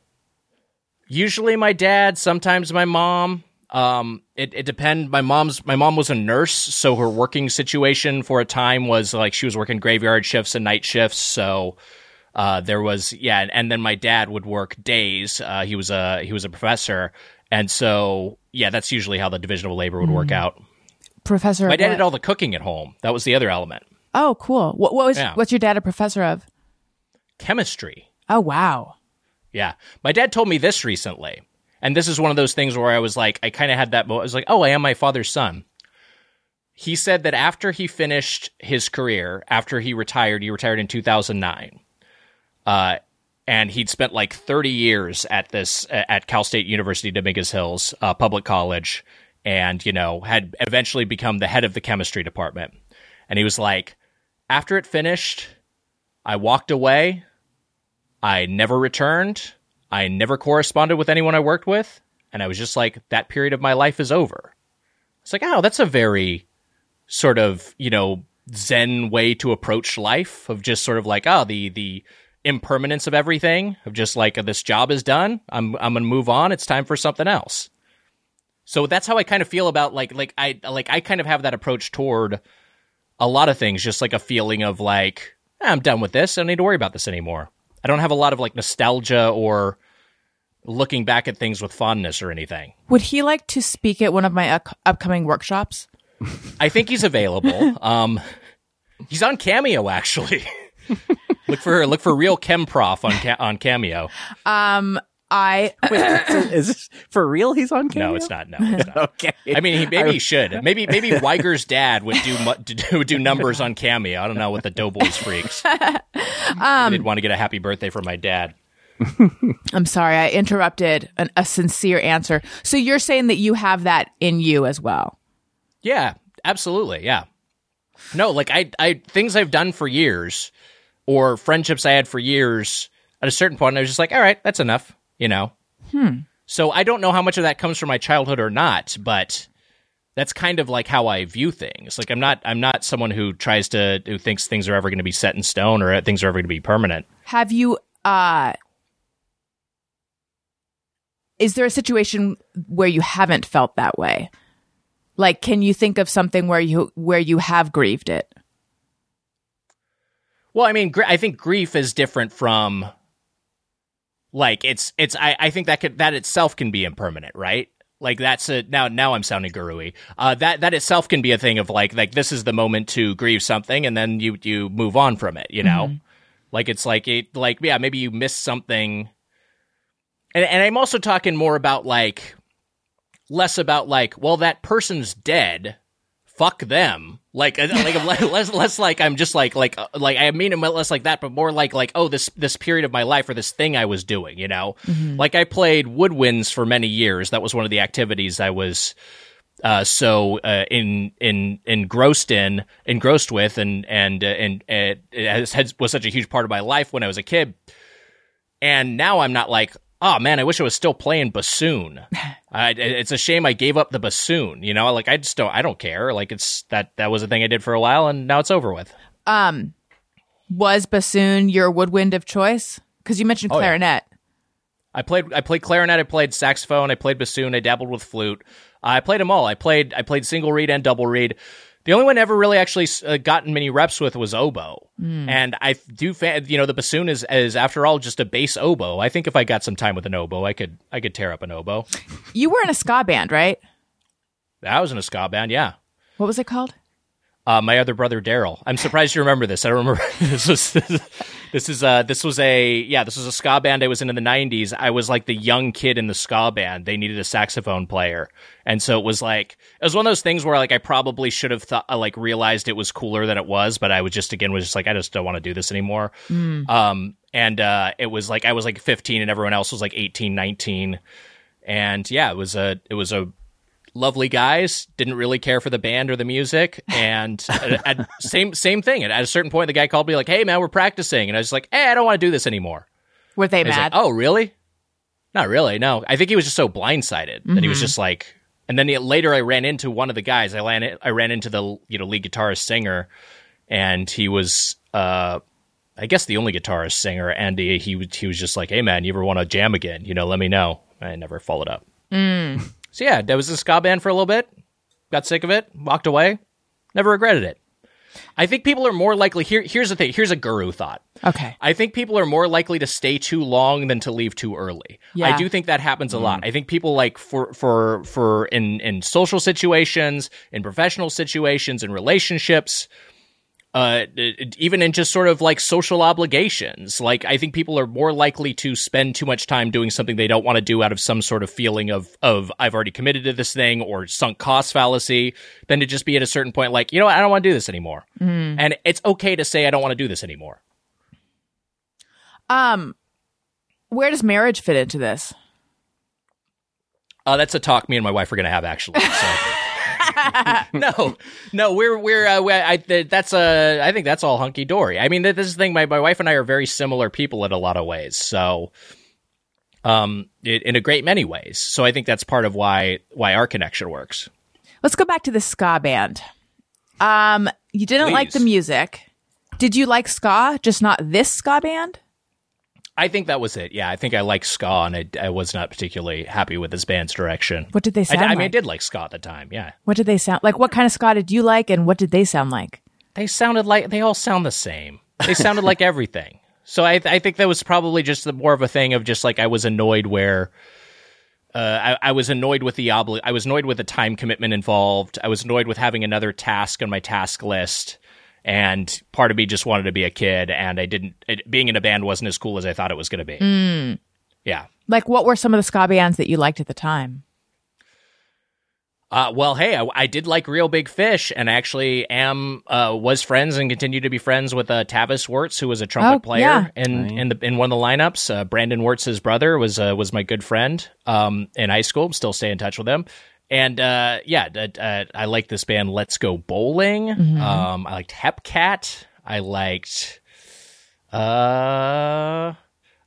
usually my dad sometimes my mom um it, it depend my mom's my mom was a nurse so her working situation for a time was like she was working graveyard shifts and night shifts so uh there was yeah and then my dad would work days uh he was a he was a professor and so yeah that's usually how the division of labor would work out Professor. my dad what? did all the cooking at home that was the other element Oh, cool. What, what was? Yeah. What's your dad a professor of? chemistry Oh, wow. Yeah. My dad told me this recently. And this is one of those things where I was like, I kind of had that moment. I was like, oh, I am my father's son. He said that after he finished his career, after he retired, he retired in 2009. Uh, and he'd spent like 30 years at this, at Cal State University, Dominguez Hills, uh, public college, and, you know, had eventually become the head of the chemistry department. And he was like, after it finished, I walked away. I never returned. I never corresponded with anyone I worked with. And I was just like, that period of my life is over. It's like, oh, that's a very sort of, you know, Zen way to approach life of just sort of like, oh, the, the impermanence of everything of just like, this job is done. I'm, I'm going to move on. It's time for something else. So that's how I kind of feel about like, like I, like I kind of have that approach toward a lot of things, just like a feeling of like, "Eh, I'm done with this. I don't need to worry about this anymore. I don't have a lot of like nostalgia or looking back at things with fondness or anything. Would he like to speak at one of my up- upcoming workshops? I think he's available. um, he's on Cameo actually. look for look for real Chem Prof on ca- on Cameo. I Is this for real? He's on camera. No, it's not. No, it's not. Okay. I mean, he, maybe he should. Maybe maybe Wiger's dad would do would do numbers on Cameo. I don't know what the Doughboys freaks. Um, They'd want to get a happy birthday for my dad. I'm sorry, I interrupted an, a sincere answer. So you're saying that you have that in you as well? Yeah, absolutely. Yeah. No, like I, I things I've done for years, or friendships I had for years. At a certain point, I was just like, all right, that's enough. You know. Hmm. So I don't know how much of that comes from my childhood or not, but that's kind of like how I view things. Like I'm not, I'm not someone who tries to who thinks things are ever going to be set in stone or things are ever going to be permanent. Have you? uh Is there a situation where you haven't felt that way? Like, can you think of something where you where you have grieved it? Well, I mean, gr- I think grief is different from like it's it's. I, I think that could that itself can be impermanent, right? Like that's a now now I'm sounding guru Uh, that that itself can be a thing of like like this is the moment to grieve something, and then you you move on from it. You know, like it's like it like yeah maybe you miss something, and and I'm also talking more about like less about like well that person's dead fuck them. Like, uh, like less, less like I'm just like, like, uh, like I mean, it less like that, but more like, like, oh, this, this period of my life or this thing I was doing, you know, like I played woodwinds for many years. That was one of the activities I was, uh, so, uh, in, in, engrossed in, engrossed with, and, and, uh, and, uh, it has, has, was such a huge part of my life when I was a kid. And now I'm not like, oh man, I wish I was still playing bassoon. I, it's a shame I gave up the bassoon. You know, like I just don't, I don't care. Like it's that that was a thing I did for a while, and now it's over with. Um, was bassoon your woodwind of choice? Because you mentioned Oh, yeah. clarinet. I played I played clarinet, I played saxophone, I played bassoon, I dabbled with flute. I played them all. I played I played single reed and double reed. The only one I ever really actually uh, gotten many reps with was oboe, and I do fa- you know the bassoon is is after all just a bass oboe. I think if I got some time with an oboe, I could I could tear up an oboe. You were in a ska band, right? I was in a ska band, yeah. What was it called? Uh, my other brother Daryl. I'm surprised you remember this. I don't remember this was this is uh this was a yeah this was a ska band I was in in the 90s. I was like the young kid in the ska band. They needed a saxophone player, and so it was like it was one of those things where like I probably should have thought like realized it was cooler than it was, but I was just again was just like I just don't want to do this anymore. Um and uh it was like I was like 15 and everyone else was like 18, 19. And yeah, it was a it was a lovely guys didn't really care for the band or the music and at, at- same same thing and at a certain point the guy called me like hey man we're practicing and i was like hey i don't want to do this anymore Were they mad? like oh really not really no i think he was just so blindsided that he was mm-hmm. just like and then he, later i ran into one of the guys i ran i ran into the you know lead guitarist singer and he was uh I guess the only guitarist singer, and he he, was- he was just like, "Hey man, you ever want to jam again? You know, let me know." I never followed up. Mm. So yeah, that was a ska band for a little bit. Got sick of it, walked away, never regretted it. I think people are more likely here. Here's the thing. Here's a guru thought. okay. I think people are more likely to stay too long than to leave too early. Yeah. I do think that happens a lot. Mm. I think people like for for for in in social situations, in professional situations, in relationships, uh, even in just sort of like social obligations. Like I think people are more likely to spend too much time doing something they don't want to do out of some sort of feeling of of I've already committed to this thing or sunk cost fallacy than to just be at a certain point like you know what I don't want to do this anymore. And it's okay to say I don't want to do this anymore. Um, where does marriage fit into this? Uh, that's a talk me and my wife are going to have actually. So. no, no, we're we're uh, we I th- that's uh, I think that's all hunky dory. I mean, th- this is the thing. My my wife and I are very similar people in a lot of ways. So, um, it, in a great many ways. So I think that's part of why why our connection works. Let's go back to the ska band. Um, you didn't like the music. Did you like ska? Just not this ska band? I think that was it. Yeah, I think I like ska, and I, I was not particularly happy with this band's direction. What did they I, sound I mean, I did like ska at the time. Yeah, What did they sound like? What kind of ska did you like, and what did they sound like? they sounded like they all sound the same. They sounded like everything. So I, I think that was probably just the, more of a thing of just like I was annoyed where uh, I, I was annoyed with the obli- I was annoyed with the time commitment involved. I was annoyed with having another task on my task list, and part of me just wanted to be a kid, and I didn't. It, being in a band wasn't as cool as I thought it was going to be. Yeah. Like, what were some of the ska bands that you liked at the time? Uh, well, hey, I, I did like Real Big Fish, and actually am uh, was friends and continue to be friends with uh, Tavis Werts, who was a trumpet Oh, player yeah. in in the in one of the lineups. Uh, Brandon Werts's brother was uh, was my good friend um, in high school. Still stay in touch with him. And uh, yeah, uh, I like this band. Let's Go Bowling. Mm-hmm. Um, I liked Hepcat. I liked. Uh,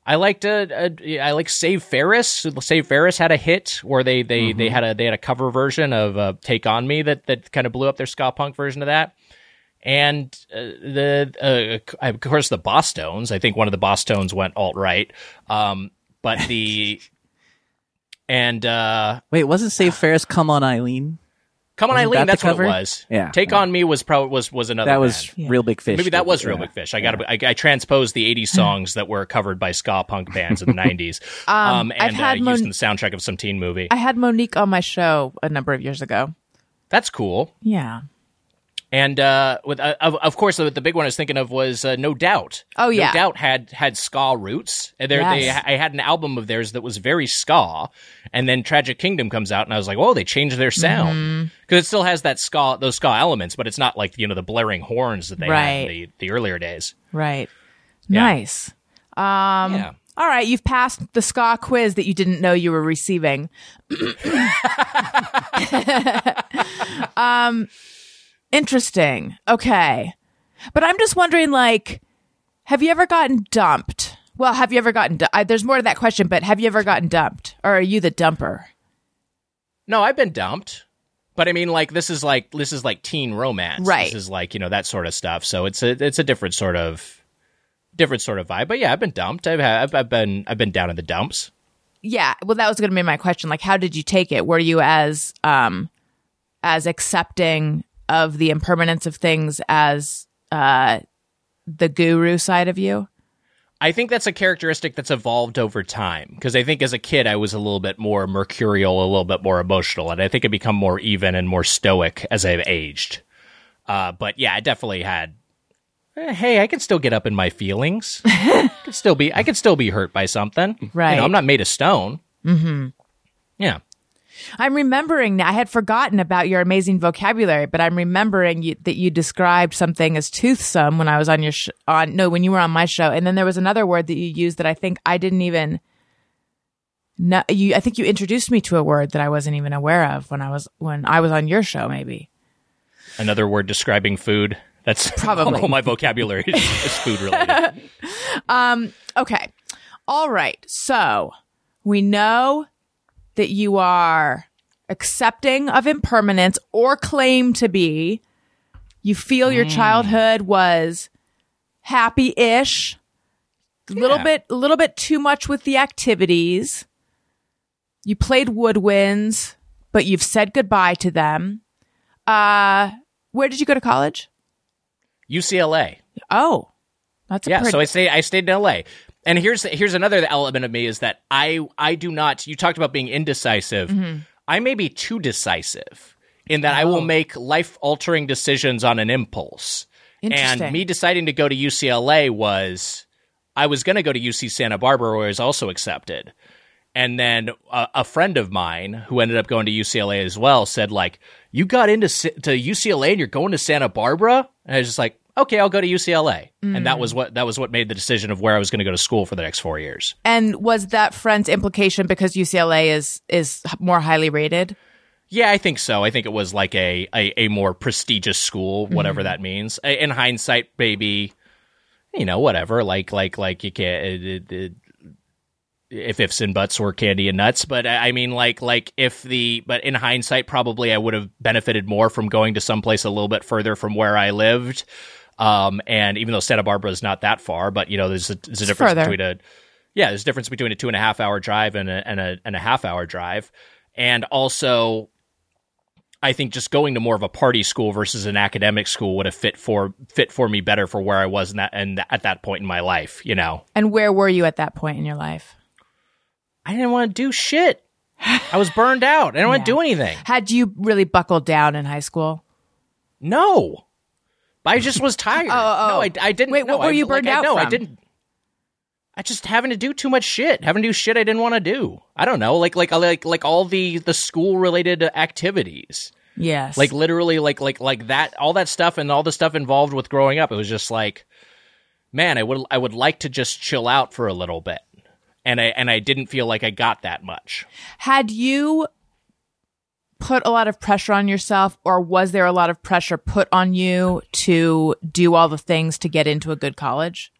I liked uh, uh, I like Save Ferris. Save Ferris had a hit where they they, they had a they had a cover version of uh, Take on Me that that kind of blew up their ska punk version of that. And uh, the uh, of course the Bosstones. I think one of the Bosstones went alt right. Um, but the and uh, Wait, wasn't Save Ferris come on Eileen? Come on Eileen, that that's what it was. Yeah, Take yeah. on Me was probably was was another. That was band. Real Big Fish. Maybe that was Yeah. Real Big Fish. I got to I, I transposed the '80s songs that were covered by ska punk bands in the '90s, um, I've had uh, Mon- used in the soundtrack of some teen movie. I had Monique on my show a number of years ago. That's cool. Yeah. And uh, with uh, of, of course, the, the big one I was thinking of was uh, No Doubt. Oh, yeah. No Doubt had had ska roots. And there, they, I had an album of theirs that was very ska, and then Tragic Kingdom comes out, and I was like, oh, they changed their sound Mm-hmm. because it still has that ska, those ska elements, but it's not like you know the blaring horns that they had in the, the earlier days." Right. Yeah. Nice. Um, yeah. All right, you've passed the ska quiz that you didn't know you were receiving. um, interesting. Okay, but I'm just wondering, like, have you ever gotten dumped? Well, have you ever gotten? Du- I, there's more to that question, but have you ever gotten dumped, or are you the dumper? No, I've been dumped. But I mean, like this is like this is like teen romance, Right. This is like you know that sort of stuff. So it's a it's a different sort of different sort of vibe. But yeah, I've been dumped. I've I've, I've been I've been down in the dumps. Yeah. Well, that was going to be my question. Like, how did you take it? Were you as um as accepting of the impermanence of things as uh the guru side of you? I think that's a characteristic that's evolved over time because I think as a kid I was a little bit more mercurial, a little bit more emotional, and I think I become more even and more stoic as I've aged. Uh, but yeah, I definitely had. eh, Hey, I can still get up in my feelings. I could still be. I could still be hurt by something. You Right. know, I'm not made of stone. Mm-hmm. Yeah. I'm remembering now. I had forgotten about your amazing vocabulary, but I'm remembering you, that you described something as toothsome when I was on your sh- on no when you were on my show, and then there was another word that you used that I think I didn't even. No, you. I think you introduced me to a word that I wasn't even aware of when I was when I was on your show. Maybe Another word describing food. That's Probably. all my vocabulary is, is food related. um. Okay. All right. So we know that you are accepting of impermanence or claim to be. You feel your childhood was happy ish. A little Yeah. bit, a little bit too much with the activities. You played woodwinds, but you've said goodbye to them. Uh, where did you go to college? UCLA. Oh, that's a yeah pretty, so i stay i stayed in la and here's here's another element of me is that i i do not you talked about being indecisive Mm-hmm. i may be too decisive in that i will Oh. make life altering decisions on an impulse and me deciding to go to ucla was i was going to go to uc santa barbara where i was also accepted and then a, a friend of mine who ended up going to UCLA as well said like, "You got into to UCLA and you're going to Santa Barbara?" And I was just like, "Okay, I'll go to UCLA." And that mm. was what that was what made the decision of where I was going to go to school for the next 4 years. And was that friend's implication because UCLA is is more highly rated? Yeah, I think so. I think it was like a a, a more prestigious school, whatever mm. that means. In hindsight, maybe you know, whatever. Like like like you can't. It, it, it, if ifs and buts were candy and nuts, but I I mean, like, like if the, but in hindsight, probably I would have benefited more from going to someplace a little bit further from where I lived. Um, and even though Santa Barbara is not that far, but you know, there's a, there's a difference further. between a, yeah, there's a difference between a two and a half hour drive and a, and a, and a half hour drive. And also, I think just going to more of a party school versus an academic school would have fit for fit for me better for where I was in that and at that point in my life. You know, And where were you at that point in your life? I didn't want to do shit. I was burned out. I didn't want to do anything. Had you really buckled down in high school? No, I just was tired. Oh, oh. No, oh. I, I didn't. Wait, no, what were I- you like, burned I, out No, I didn't. I just having to do too much shit. Having to do shit I didn't want to do. I don't know, like like like like all the the school related activities. Yes. like literally like like like that all that stuff and all the stuff involved with growing up it was just like man i would i would like to just chill out for a little bit and i and i didn't feel like i got that much had you put a lot of pressure on yourself or was there a lot of pressure put on you to do all the things to get into a good college?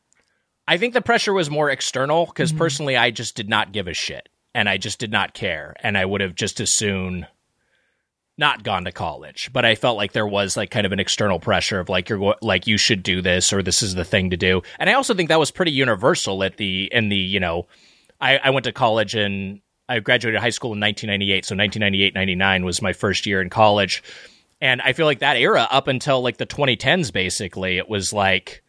i think the pressure was more external because mm-hmm. personally i just did not give a shit and i just did not care and i would have just as soon not gone to college. But i felt like there was like kind of an external pressure of like you're go- like you should do this or this is the thing to do. And i also think that was pretty universal at the in the you know i, I went to college and i graduated high school in 1998 so 1998 99 was my first year in college. And i feel like that era up until like the 2010s basically it was like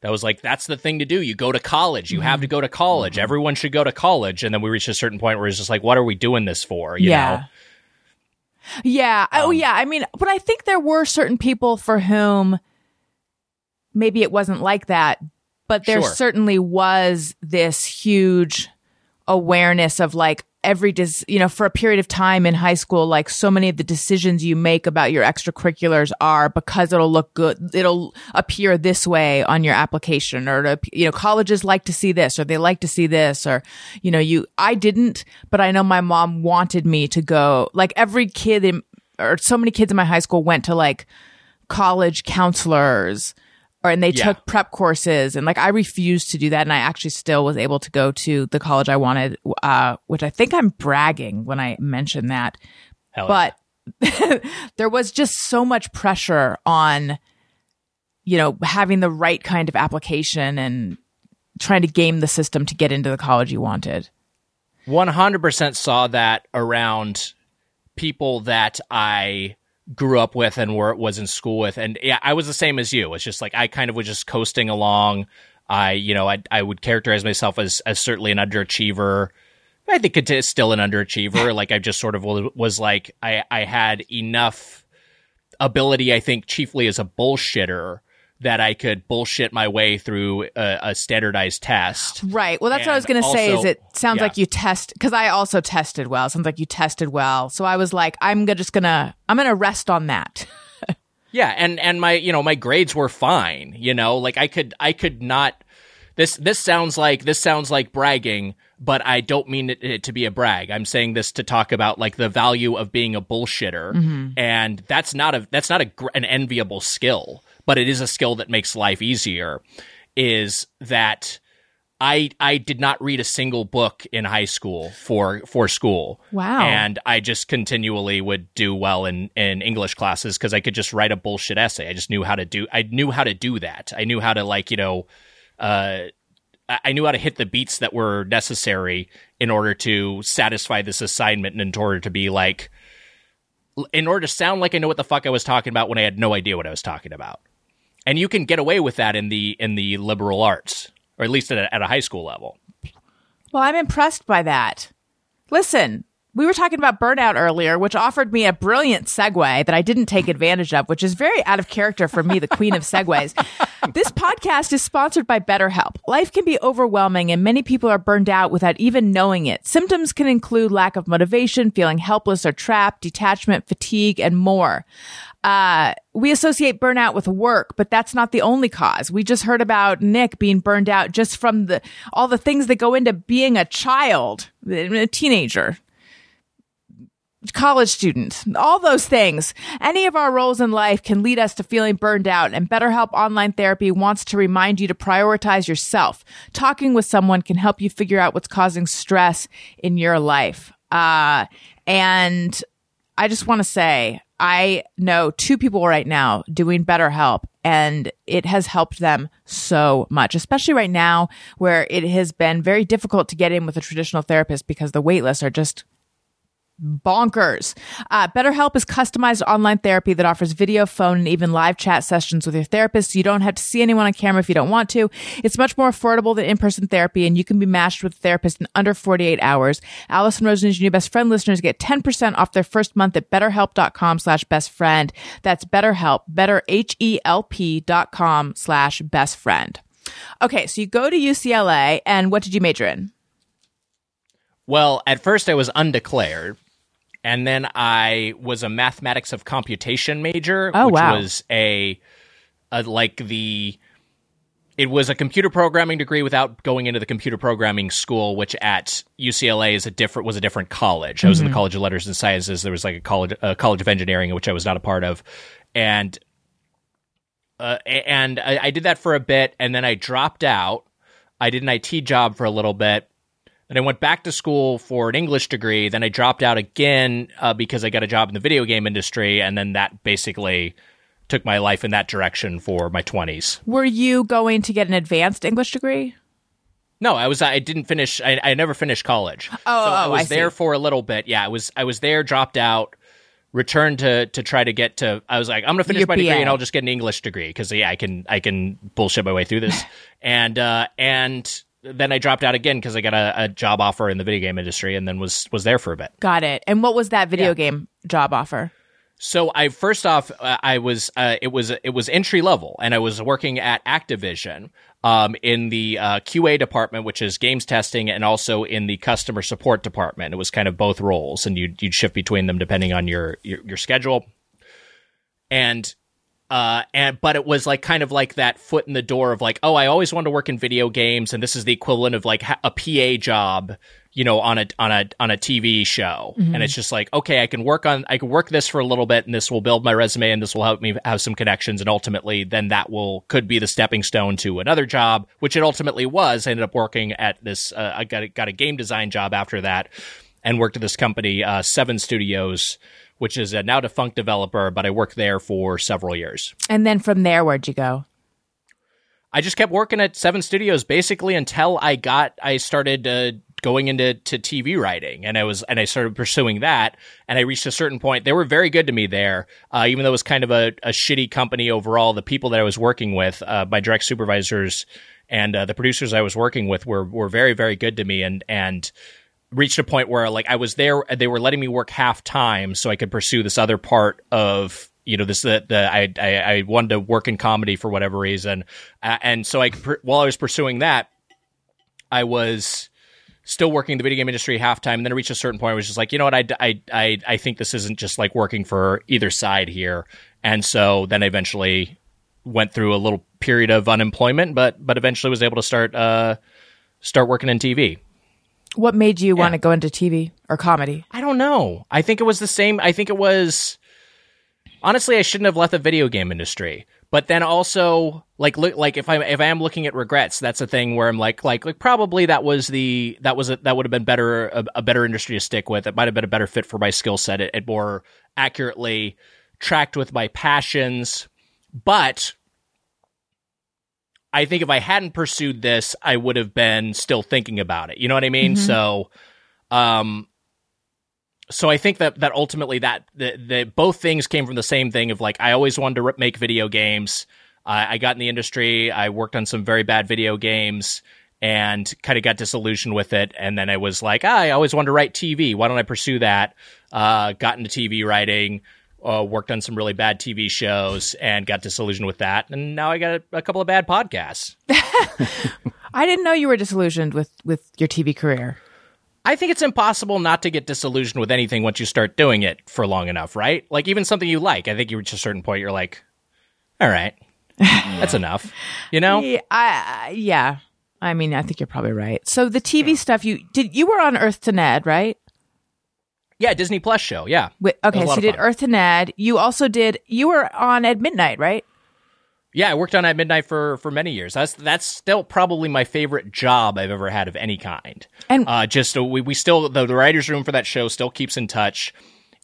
that was like that's the thing to do. You go to college. You have to go to college. Everyone should go to college. And then we reached a certain point where it's just like what are we doing this for? You yeah. know? Yeah. Um, oh, yeah. I mean, but I think there were certain people for whom maybe it wasn't like that, but there Sure. certainly was this huge awareness of like every dis- you know for a period of time in high school like so many of the decisions you make about your extracurriculars are because it'll look good it'll appear this way on your application or to, you know colleges like to see this or they like to see this or you know you I didn't but I know my mom wanted me to go like every kid in or so many kids in my high school went to like college counselors or and they Yeah. took prep courses and like I refused to do that and I actually still was able to go to the college I wanted uh which I think I'm bragging when I mention that Hell yeah. but there was just so much pressure on you know having the right kind of application and trying to game the system to get into the college you wanted 100% saw that around people that I grew up with and were was in school with. And yeah I was the same as you. It's just like I kind of was just coasting along. I you know I I would characterize myself as as certainly an underachiever. I think it is still an underachiever. Like I just sort of was, was like I I had enough ability I think chiefly as a bullshitter that I could bullshit my way through a, a standardized test Right. Well, that's what I was going to say. Is it sounds yeah. like you test because I also tested well. It sounds like you tested well. So I was like, I'm just gonna I'm gonna rest on that. Yeah, and and my you know my grades were fine. You know, like I could I could not. This this sounds like this sounds like bragging, but I don't mean it, it to be a brag. I'm saying this to talk about like the value of being a bullshitter, mm-hmm. and that's not a that's not a an enviable skill, but it is a skill that makes life easier. Is that I I did not read a single book in high school for for school. Wow. And I just continually would do well in in English classes because I could just write a bullshit essay. I just knew how to do. I knew how to do that. I knew how to like you know, uh, I knew how to hit the beats that were necessary in order to satisfy this assignment and in order to be like, in order to sound like I know what the fuck I was talking about when I had no idea what I was talking about. And you can get away with that in the in the liberal arts, or at least at a, at a high school level. Well, I'm impressed by that. Listen, we were talking about burnout earlier, which offered me a brilliant segue that I didn't take advantage of, which is very out of character for me, the queen of segues. this podcast is sponsored by BetterHelp. Life can be overwhelming and many people are burned out without even knowing it. Symptoms can include lack of motivation, feeling helpless or trapped, detachment, fatigue, and more. Uh, we associate burnout with work, but that's not the only cause. We just heard about Nick being burned out just from the all the things that go into being a child, a teenager, college student, all those things. Any of our roles in life can lead us to feeling burned out, and BetterHelp Online Therapy wants to remind you to prioritize yourself. Talking with someone can help you figure out what's causing stress in your life. Uh, and I just want to say, I know two people right now doing BetterHelp, and it has helped them so much, especially right now where it has been very difficult to get in with a traditional therapist because the wait lists are just bonkers. Uh, BetterHelp is customized online therapy that offers video, phone, and even live chat sessions with your therapist. You don't have to see anyone on camera if you don't want to. It's much more affordable than in-person therapy, and you can be matched with a therapist in under 48 hours. Allison Rosen's new best friend listeners get 10% off their first month at betterhelp.com slash best friend. That's BetterHelp, better H-E-L-P dot com slash best friend. Okay, so you go to UCLA, and what did you major in? Well, at first I was undeclared, and then I was a mathematics of computation major, Oh, which wow. was a, a like the it was a computer programming degree without going into the computer programming school, which at UCLA is a different was a different college. I was in Mm-hmm. the College of Letters and Sciences. There was like a college a college of engineering, which I was not a part of, and uh, and I, I did that for a bit, and then I dropped out. I did an IT job for a little bit. Then I went back to school for an English degree. Then I dropped out again uh, because I got a job in the video game industry, and then that basically took my life in that direction for my twenties. Were you going to get an advanced English degree? No, I was. I didn't finish. I, I never finished college. Oh, so I oh, was I there for a little bit. Yeah, I was. I was there, dropped out, returned to to try to get to. I was like, I'm gonna finish Your my degree and I'll just get an English degree because yeah, I can I can bullshit my way through this. and uh, and then I dropped out again because I got a, a job offer in the video game industry and then was was there for a bit. Got it. And what was that video Yeah. game job offer? So I first off, uh, I was uh, it was it was entry level, and I was working at Activision um, in the uh, QA department, which is games testing, and also in the customer support department. It was kind of both roles, and you'd you'd shift between them depending on your your, your schedule. And uh, and but it was like kind of like that foot in the door of like, oh, I always wanted to work in video games, and this is the equivalent of like ha- a PA job, you know, on a on a on a TV show, and it's just like, okay, I can work on I can work this for a little bit, and this will build my resume, and this will help me have some connections, and ultimately, then that will could be the stepping stone to another job, which it ultimately was. I ended up working at this. Uh, I got a, got a game design job after that, and worked at this company, uh, Seven Studios. Which is a now defunct developer, but I worked there for several years. And then from there, where'd you go? I just kept working at Seven Studios basically until I got I started uh, going into to TV writing, and I was and I started pursuing that, and I reached a certain point. They were very good to me there, uh, even though it was kind of a, a shitty company overall. The people that I was working with, uh, my direct supervisors, and uh, the producers I was working with were were very very good to me, and and reached a point where like I was there, they were letting me work half time so I could pursue this other part of you know this that I, I I wanted to work in comedy for whatever reason, uh, and so I while I was pursuing that, I was still working in the video game industry half time. And then I reached a certain point I was just like, you know what, I, I, I, I think this isn't just like working for either side here. And so then I eventually went through a little period of unemployment, but but eventually was able to start uh start working in TV. What made you want to go into TV or comedy? I don't know. I think it was the same. I think it was honestly I shouldn't have left the video game industry. But then also like look like if I if I am looking at regrets, that's a thing where I'm like like like probably that was the that was a, that would have been better a, a better industry to stick with. It might have been a better fit for my skill set. It, it more accurately tracked with my passions. But I think if I hadn't pursued this, I would have been still thinking about it. You know what I mean? So, um, so I think that that ultimately that the, the both things came from the same thing of like I always wanted to rip- make video games. I I got in the industry. I worked on some very bad video games and kind of got disillusioned with it. And then I was like, ah, I always wanted to write TV. Why don't I pursue that? Uh, got into TV writing. Uh, worked on some really bad TV shows and got disillusioned with that. And now I got a, a couple of bad podcasts. I didn't know you were disillusioned with with your TV career. I think it's impossible not to get disillusioned with anything once you start doing it for long enough, right? Like even something you like. I think you reach a certain point, you're like, all right, that's enough. You know? Yeah, I, yeah. I mean, I think you're probably right. So the TV stuff you did, you were on Earth to Ned, right? Yeah, Disney Plus show. Yeah. Wait, okay, so you did fun. Earth to Ned. You also did. You were on at midnight, right? Yeah, I worked on at midnight for for many years. That's that's still probably my favorite job I've ever had of any kind. And- uh, just uh, we we still the, the writers' room for that show still keeps in touch.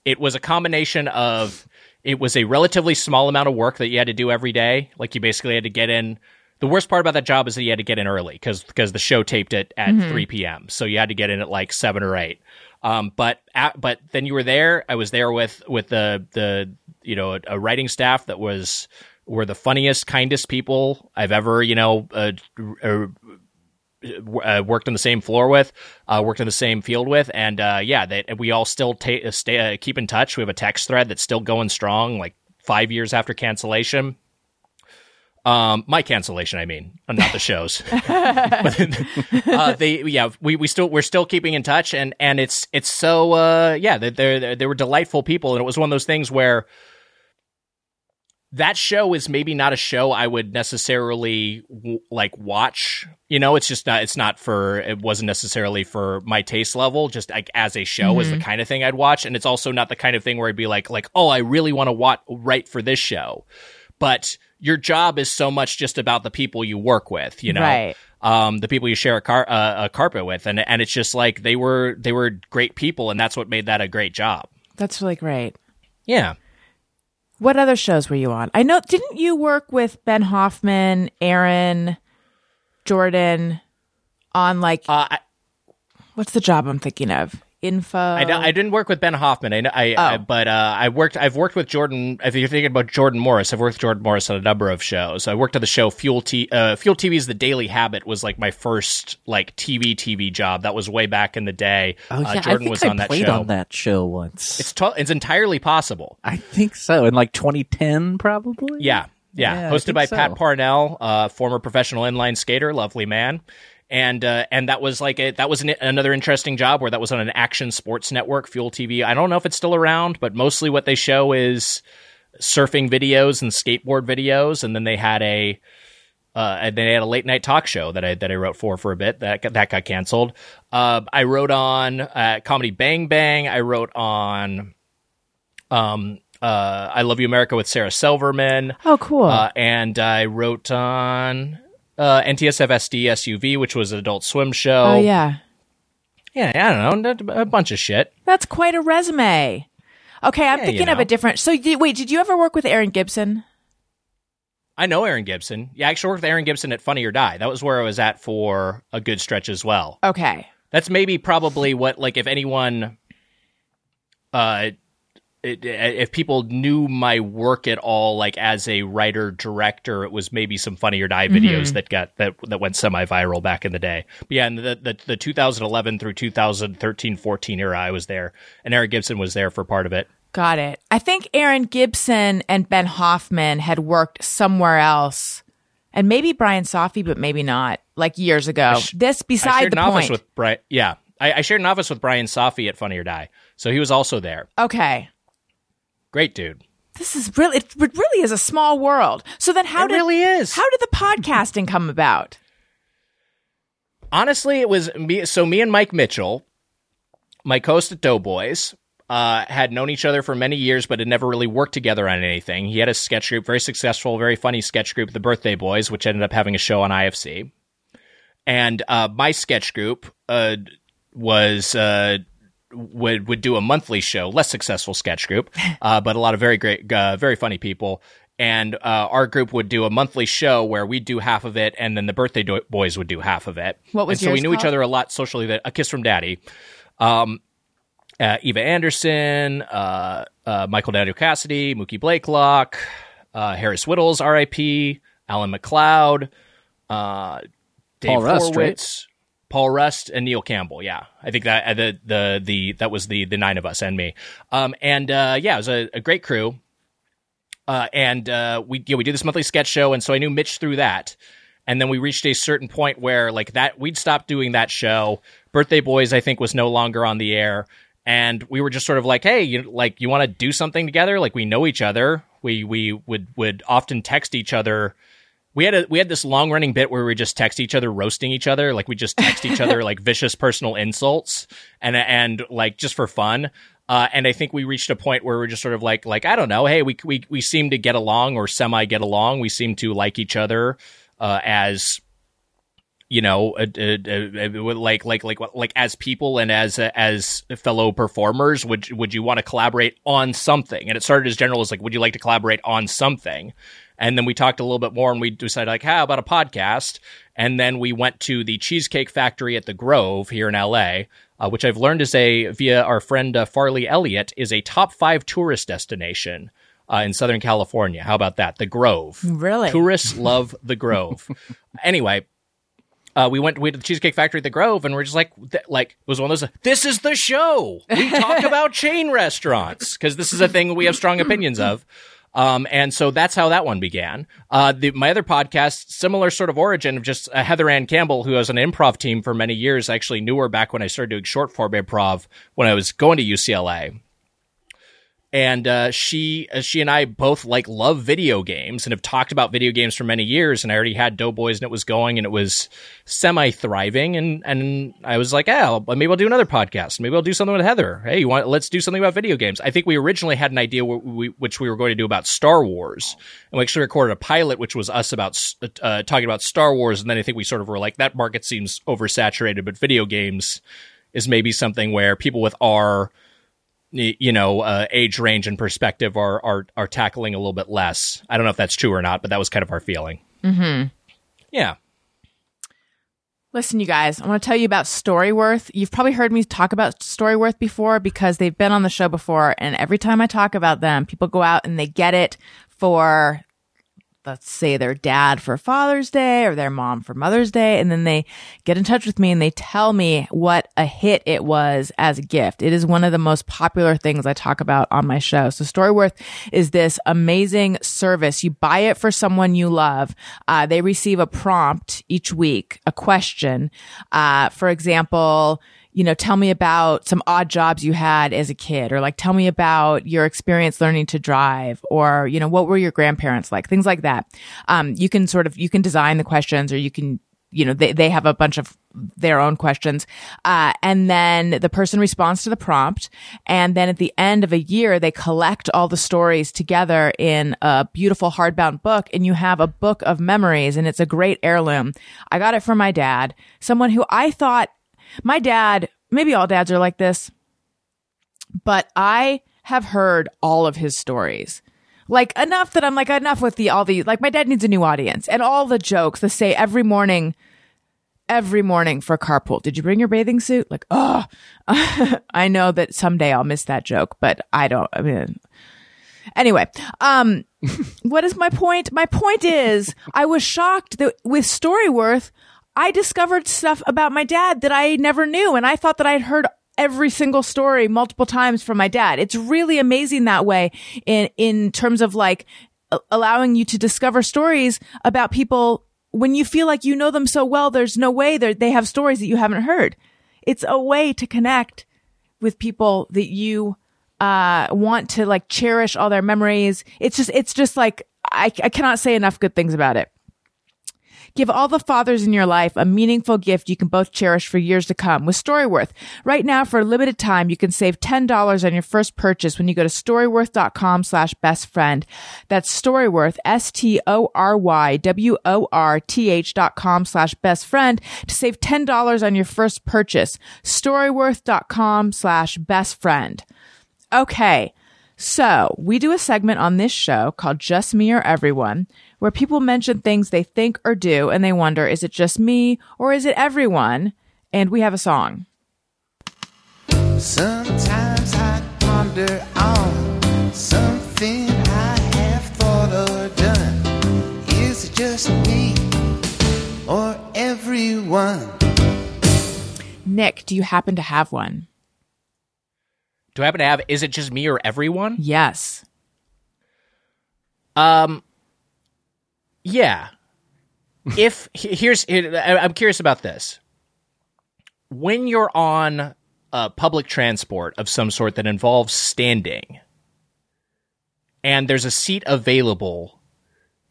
It was a combination of it was a relatively small amount of work that you had to do every day. Like you basically had to get in. The worst part about that job is that you had to get in early because because the show taped it at three p.m. So you had to get in at like seven or eight. Um, but at, but then you were there. I was there with with the the you know a, writing staff that was were the funniest, kindest people I've ever you know uh, uh, uh, worked on the same floor with, uh, worked in the same field with, and uh, yeah, that we all still ta- stay uh, keep in touch. We have a text thread that's still going strong, like five years after cancellation. Um, my cancellation, I mean, uh, not the shows. but uh, they, yeah, we, we still we're still keeping in touch, and and it's it's so uh, yeah, they they they were delightful people, and it was one of those things where that show is maybe not a show I would necessarily w- like watch. You know, it's just not. It's not for. It wasn't necessarily for my taste level. Just like as a show, is the kind of thing I'd watch, and it's also not the kind of thing where I'd be like, like, oh, I really want to watch write for this show. But your job is so much just about the people you work with. You know, Right. um, the people you share a, car- uh, a carpet with, and and it's just like they were they were great people, and that's what made that a great job. That's really great. Yeah. What other shows were you on? I know. Didn't you work with Ben Hoffman, Aaron, Jordan on like Uh, I, what's the job I'm thinking of? Info. I, I didn't work with Ben Hoffman. I, know- I, I Oh. but uh, I worked. I've worked with Jordan. If you're thinking about Jordan Morris, I've worked with Jordan Morris on a number of shows. I worked on the show Fuel T. Uh, Fuel TV's The Daily Habit was like my first like TV TV job. That was way back in the day. Oh yeah, uh, Jordan I think was I on that played show. on that show once. It's to- it's entirely possible. I think so, in like 2010, probably. Yeah, yeah. Yeah, Hosted by so. Pat Parnell, uh, former professional inline skater, lovely man. And uh, and that was like a, that was an, another interesting job where that was on an action sports network, Fuel TV. I don't know if it's still around, but mostly what they show is surfing videos and skateboard videos, and then they had a uh, and they had a late night talk show that I that I wrote for for a bit that got, that got canceled. Uh, I wrote on uh, Comedy Bang Bang. I wrote on um, uh, I Love You America with Sarah Silverman. Oh, cool. Uh, and I wrote on uh, NTSF:SD:SUV, which was an Adult Swim show. oh, yeah. yeah. I don't know, a bunch of shit. That's quite a resume. Okay, I'm Yeah, thinking you of a different. So, wait, did you ever work with Aaron Gibson? I know Aaron Gibson. Yeah, I actually worked with Aaron Gibson at Funny or Die. That was where I was at for a good stretch as well. Okay. That's maybe probably what like if anyone, uh, it, uh, if people knew my work at all, like as a writer director, it was maybe some Funny or Die mm-hmm. videos that got that that went semi viral back in the day. But yeah, and the, the the 2011 through 2013 14 era, I was there, and Aaron Gibson was there for part of it. Got it. I think Aaron Gibson and Ben Hoffman had worked somewhere else. And maybe Brian Safi, but maybe not, like years ago. this I beside the point. with Brian. Yeah, I, I shared an office with Brian Safi at Funny or Die, so he was also there. okay. Great dude. This is really, it really is a small world. So then how It did, really is. how did the podcasting come about? honestly, it was me. So me and Mike Mitchell, my co-host at Doughboys, uh, had known each other for many years, but had never really worked together on anything. He had a sketch group, very successful, very funny sketch group, the Birthday Boys, which ended up having a show on IFC. And uh, my sketch group uh, was uh, would would do a monthly show, less successful sketch group, uh, but a lot of very great, uh, very funny people. And uh, our group would do a monthly show where we'd do half of it, and then the birthday do- boys would do half of it. What was and so we yours knew each other a lot socially. That a kiss from daddy. Um, uh, Eva Anderson, uh, uh, Michael Daniel Cassidy, Mookie Blaiklock, uh, Harris Wittels, R.I.P., Alan McLeod, uh, Dave Paul Rust, right? Paul Rust, and Neil Campbell. Yeah, I think that uh, the the the that was the the nine of us and me. Um, and uh, yeah, it was a, a great crew. Uh, and uh, we yeah we did this monthly sketch show, and so I knew Mitch through that. And then we reached a certain point where like that we'd stopped doing that show. Birthday Boys I think was no longer on the air, and we were just sort of like, hey, you like you want to do something together? Like we know each other. We we would would often text each other. We had a we had this long running bit where we just text each other roasting each other, like we just text each other like vicious personal insults and and like just for fun. Uh, and I think we reached a point where we're just sort of like like I don't know, hey, we we we seem to get along or semi get along. We seem to like each other uh, as you know, uh, uh, uh, like like like like as people and as as fellow performers, would would you want to collaborate on something? And it started as general as like, would you like to collaborate on something? And then we talked a little bit more, and we decided like, how about a podcast? And then we went to the Cheesecake Factory at the Grove here in LA, uh, which I've learned is a via our friend uh, Farley Elliott is a top five tourist destination. Uh, in Southern California. How about that? The Grove. Really? Tourists love the Grove. anyway, uh, we went we to the Cheesecake Factory at the Grove, and we're just like, th- like it was one of those. This is the show. We talk about chain restaurants because this is a thing we have strong opinions of. Um, and so that's how that one began. Uh, the, my other podcast, similar sort of origin of just uh, Heather Anne Campbell, who was an improv team for many years. Actually knew her back when I started doing short form improv when I was going to UCLA and uh, she uh, she and I both like love video games and have talked about video games for many years. And I already had Doughboys and it was going and it was semi thriving. And and I was like, yeah, well, maybe I'll do another podcast. Maybe I'll do something with Heather. Hey, you want? Let's do something about video games. I think we originally had an idea we, which we were going to do about Star Wars, and we actually recorded a pilot which was us about uh, talking about Star Wars. And then I think we sort of were like, that market seems oversaturated, but video games is maybe something where people with y- you know uh, age range and perspective are are are tackling a little bit less. I don't know if that's true or not, but that was kind of our feeling. Mm-hmm. Yeah. Listen, you guys, I want to tell you about Storyworth. You've probably heard me talk about Storyworth before because they've been on the show before. And every time I talk about them, people go out and they get it for, let's say, their dad for Father's Day or their mom for Mother's Day. And then they get in touch with me and they tell me what a hit it was as a gift. It is one of the most popular things I talk about on my show. So Storyworth is this amazing service. You buy it for someone you love. Uh, they receive a prompt each week, a question. Uh, for example, you know, tell me about some odd jobs you had as a kid, or like tell me about your experience learning to drive, or, you know, what were your grandparents like? Things like that. Um, you can sort of, you can design the questions or you can, you know, they, they have a bunch of their own questions. Uh, and then the person responds to the prompt. And then at the end of a year, they collect all the stories together in a beautiful hardbound book. And you have a book of memories and it's a great heirloom. I got it from my dad, someone who I thought my dad, maybe all dads are like this, but I have heard all of his stories. Like enough that I'm like enough with the all the like my dad needs a new audience and all the jokes the say every morning every morning for carpool. Did you bring your bathing suit? Like, oh, I know that someday I'll miss that joke, but I don't. I mean, anyway, um, what is my point? My point is, I was shocked that with Storyworth, I discovered stuff about my dad that I never knew, and I thought that I'd heard every single story multiple times from my dad. It's really amazing that way in in terms of like allowing you to discover stories about people when you feel like you know them so well. There's no way that they have stories that you haven't heard. It's a way to connect with people that you uh, want to like cherish all their memories. It's just it's just like I, I cannot say enough good things about it. Give all the fathers in your life a meaningful gift you can both cherish for years to come with Storyworth. Right now, for a limited time, you can save $10 on your first purchase when you go to storyworth.com slash best friend. That's Storyworth, S-T-O-R-Y-W-O-R-T-H dot com slash best friend to save $10 on your first purchase. Storyworth.com slash best friend. Okay. So we do a segment on this show called Just Me or Everyone, where people mention things they think or do and they wonder, is it just me or is it everyone? And we have a song. Sometimes I ponder on something I have thought or done. Is it just me or everyone? Nick, do you happen to have one? Do I happen to have? Is it just me or everyone? Yes. Um. Yeah. if here's, I'm curious about this. When you're on uh, public transport of some sort that involves standing, and there's a seat available,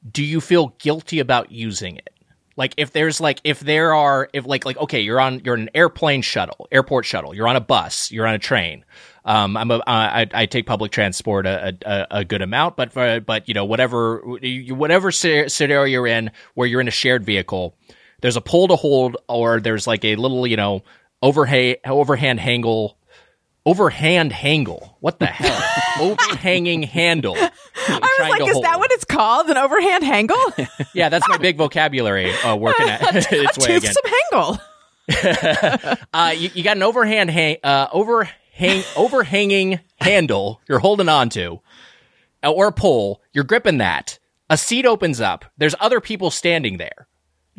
do you feel guilty about using it? Like if there's like if there are if like like okay you're on you're an airplane shuttle airport shuttle you're on a bus you're on a train. Um I'm a, I, I take public transport a, a, a good amount but for, but you know whatever whatever scenario you're in where you're in a shared vehicle there's a pull to hold or there's like a little you know overhang overhand hangle overhand hangle what the hell overhanging handle I was like, is that what it's called? An overhand hangle? yeah, that's my big vocabulary uh, working at its way again. Toothsome hangle. Uh, you, you got an overhand hang, uh, overhang, overhanging handle you're holding on to, uh, or a pole. You're gripping that. A seat opens up. There's other people standing there.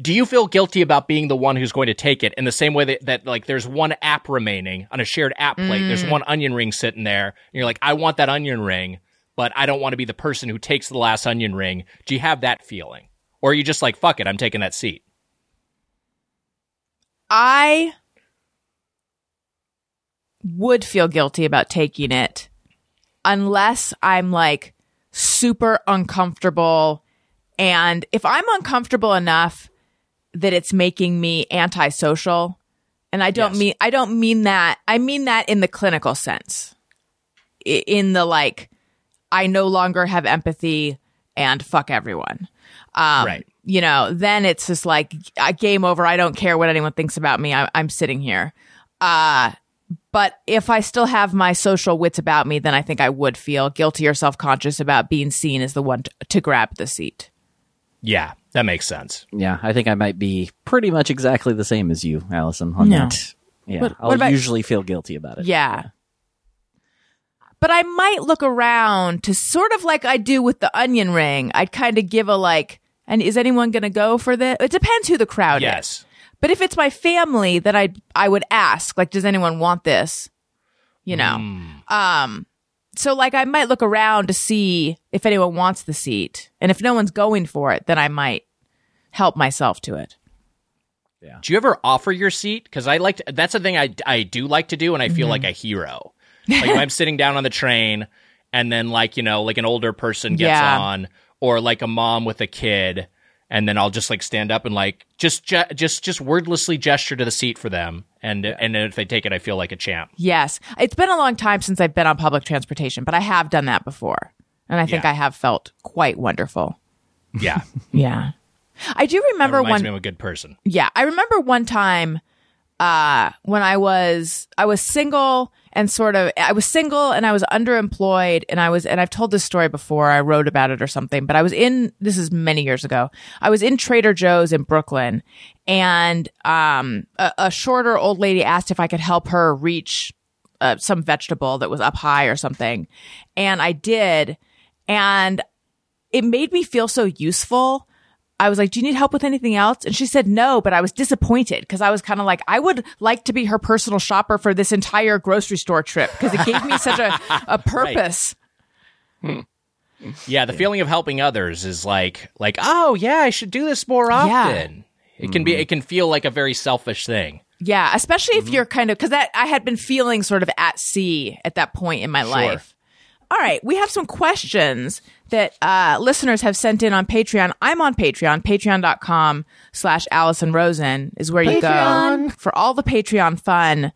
Do you feel guilty about being the one who's going to take it in the same way that, that like there's one app remaining on a shared app plate? There's mm. one onion ring sitting there, and you're like, I want that onion ring, but I don't want to be the person who takes the last onion ring. Do you have that feeling, or are you just like, fuck it, I'm taking that seat? I would feel guilty about taking it unless I'm like super uncomfortable. And if I'm uncomfortable enough that it's making me antisocial, and I don't Yes. mean, I don't mean that, I mean that in the clinical sense. In the like, I no longer have empathy and fuck everyone. Um, Right. You know, then it's just like uh, game over. I don't care what anyone thinks about me. I, I'm sitting here. Uh, but if I still have my social wits about me, then I think I would feel guilty or self conscious about being seen as the one t- to grab the seat. Yeah, that makes sense. Yeah, I think I might be pretty much exactly the same as you, Allison, on No. that. Yeah, What- I'll about- usually feel guilty about it. Yeah. But I might look around to sort of like I do with the onion ring. I'd kind of give a like, and is anyone going to go for this? It depends who the crowd is. Yes. But if it's my family, then I I would ask, like, does anyone want this? You know. Um. So like, I might look around to see if anyone wants the seat, and if no one's going for it, then I might help myself to it. Yeah. Do you ever offer your seat? Because I like to, that's the thing I I do like to do, and I feel mm-hmm. like a hero. Like when I'm sitting down on the train, and then like you know like an older person gets Yeah. on, or like a mom with a kid, and then I'll just like stand up and like just ge- just just wordlessly gesture to the seat for them, and and if they take it, I feel like a champ. Yes. It's been a long time since I've been on public transportation, but I have done that before. And I think Yeah. I have felt quite wonderful. Yeah, Yeah. I do that remember reminds one me of a good person. Yeah, I remember one time uh when I was I was single and sort of I was single and I was underemployed and I was and I've told this story before I wrote about it or something but I was in this is many years ago I was in Trader Joe's in Brooklyn and um a, a shorter old lady asked if I could help her reach uh, some vegetable that was up high or something and I did and it made me feel so useful. I was like, Do you need help with anything else? And she said no, but I was disappointed because I was kind of like, I would like to be her personal shopper for this entire grocery store trip because it gave me such a, a purpose. Hmm. Yeah, the feeling of helping others is like like oh yeah, I should do this more often. It can be mm-hmm. it can feel like a very selfish thing. Yeah, especially if mm-hmm. you're kind of because that I had been feeling sort of at sea at that point in my life. All right, we have some questions that uh, listeners have sent in on Patreon. I'm on Patreon. Patreon.com slash Allison Rosen is where you go for all the Patreon fun,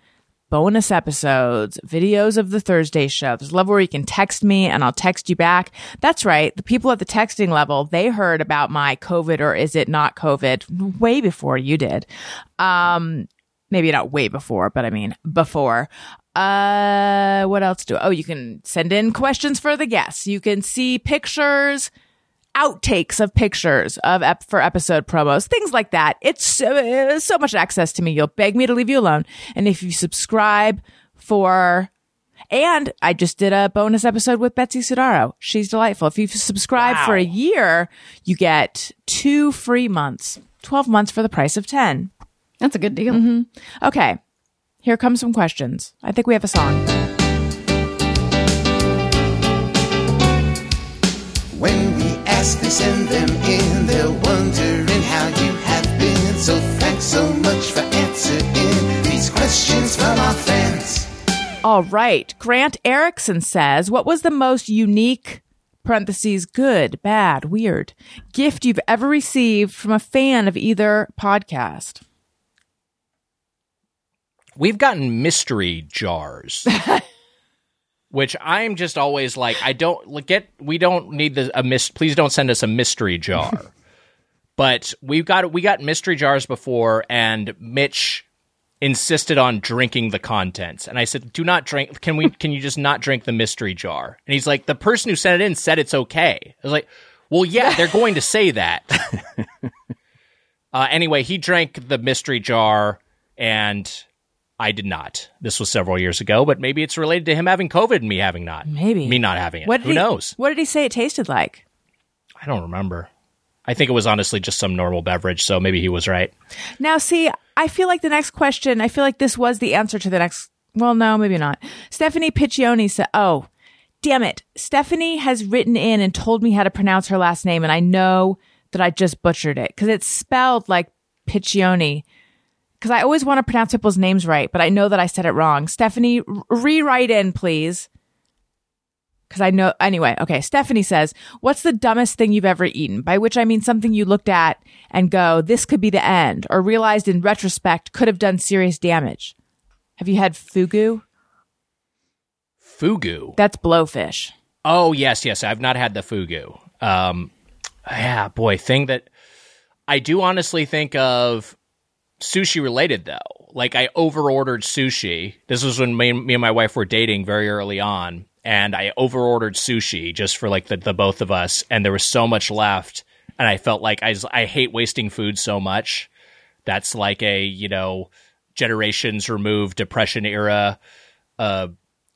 bonus episodes, videos of the Thursday show. There's a level where you can text me and I'll text you back. That's right. The people at the texting level, they heard about my COVID or is it not COVID way before you did. Um, maybe not way before, but I mean before. Uh, what else do? Oh, you can send in questions for the guests. You can see pictures, outtakes of pictures of ep- for episode promos, things like that. It's uh, so much access to me. You'll beg me to leave you alone, and if you subscribe for. And I just did a bonus episode with Betsy Sudaro. She's delightful. If you subscribe for a year, you get two free months, 12 months for the price of 10. That's a good deal. Okay. Here comes some questions. I think we have a song. When we ask, they send them in. They're wondering how you have been. So thanks so much for answering these questions from our fans. All right. Grant Erickson says, What was the most unique, parentheses, good, bad, weird gift you've ever received from a fan of either podcast? We've gotten mystery jars. Which I'm just always like, I don't get. We don't need the a mis. Please don't send us a mystery jar. but we've got we got mystery jars before, and Mitch insisted on drinking the contents, and I said, "Do not drink. Can we? Can you just not drink the mystery jar?" And he's like, "The person who sent it in said it's okay." I was like, "Well, yeah, they're going to say that." uh, anyway, he drank the mystery jar, and I did not. This was several years ago, but maybe it's related to him having COVID and me having not. Maybe. me not having it. What did Who he- knows? What did he say it tasted like? I don't remember. I think it was honestly just some normal beverage, so maybe he was right. Now, see, I feel like the next question, I feel like this was the answer to the next. Well, no, maybe not. Stephanie Piccioni said, Oh, damn it. Stephanie has written in and told me how to pronounce her last name, and I know that I just butchered it because it's spelled like Piccioni. Because I always want to pronounce people's names right, but I know that I said it wrong. Stephanie, rewrite in, please. Because I know, anyway, okay. Stephanie says, What's the dumbest thing you've ever eaten? By which I mean something you looked at and go, This could be the end, or realized in retrospect could have done serious damage. Have you had fugu? Fugu. That's blowfish. Oh yes, yes. I've not had the fugu. Um, yeah, boy, thing that I do honestly think of sushi related though. Like I overordered sushi. This was when me, me and my wife were dating very early on, and I overordered sushi just for like the, the both of us, and there was so much left, and I felt like I I hate wasting food so much. That's like a you know generations removed depression era uh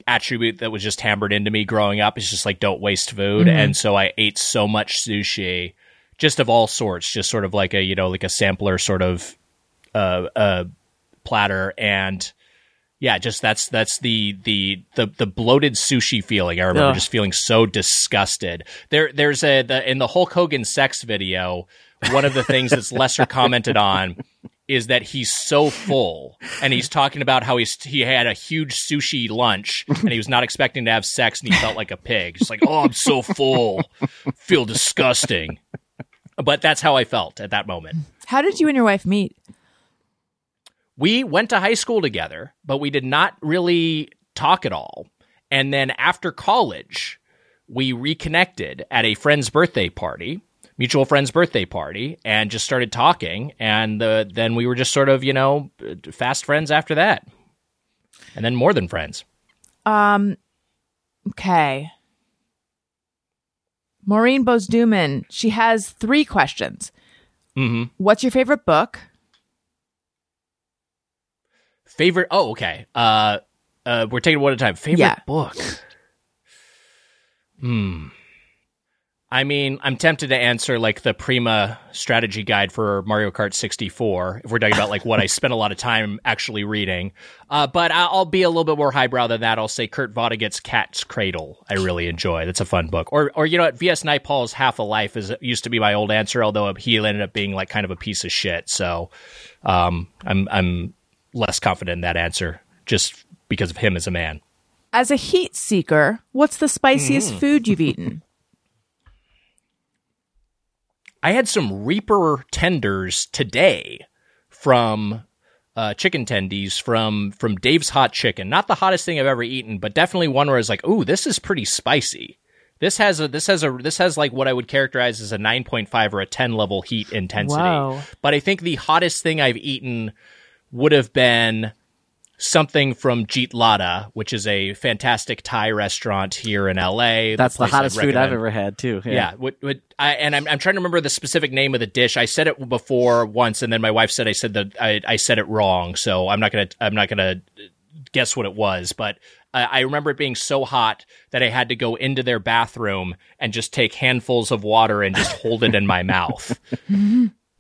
attribute that was just hammered into me growing up It's just like don't waste food and so i ate so much sushi just of all sorts just sort of like a you know like a sampler sort of uh uh platter and yeah just that's that's the the the, the bloated sushi feeling i remember Ugh. just feeling so disgusted there there's a the in the hulk hogan sex video one of the things that's lesser commented on is that he's so full and he's talking about how he's he had a huge sushi lunch and he was not expecting to have sex and he felt like a pig. Just like, oh, I'm so full, feel disgusting. But that's how I felt at that moment. How did you and your wife meet? We went to high school together, but we did not really talk at all. And then after college, we reconnected at a friend's birthday party, mutual friend's birthday party, and just started talking. And uh, then we were just sort of, you know, fast friends after that. And then more than friends. Um, okay. Maureen Bosduman, she has three questions. hmm What's your favorite book? Favorite? Oh, okay. Uh, uh, we're taking one at a time. Favorite Yeah. book? Hmm. I mean, I'm tempted to answer like the Prima strategy guide for Mario Kart 64 if we're talking about like what I spent a lot of time actually reading. Uh, but I'll be a little bit more highbrow than that. I'll say Kurt Vonnegut's Cat's Cradle. I really enjoy. That's a fun book. Or, or you know what? V.S. Naipaul's Half a Life is used to be my old answer, although he ended up being like kind of a piece of shit. So, um, I'm I'm less confident in that answer just because of him as a man. As a heat seeker, what's the spiciest food you've eaten? I had some Reaper tenders today from uh, chicken tendies from from Dave's Hot Chicken. Not the hottest thing I've ever eaten, but definitely one where I was like, "Ooh, this is pretty spicy." This has a this has a this has like what I would characterize as a 9.5 or a 10 level heat intensity. Whoa. But I think the hottest thing I've eaten would have been something from Jitlada, which is a fantastic Thai restaurant here in LA. That's the place I'd hottest food I've ever had too. Yeah, what, what, I, and I'm, I'm trying to remember the specific name of the dish. I said it before once, and then my wife said I said that I, I said it wrong. So I'm not gonna I'm not gonna guess what it was, but I, I remember it being so hot that I had to go into their bathroom and just take handfuls of water and just hold it in my mouth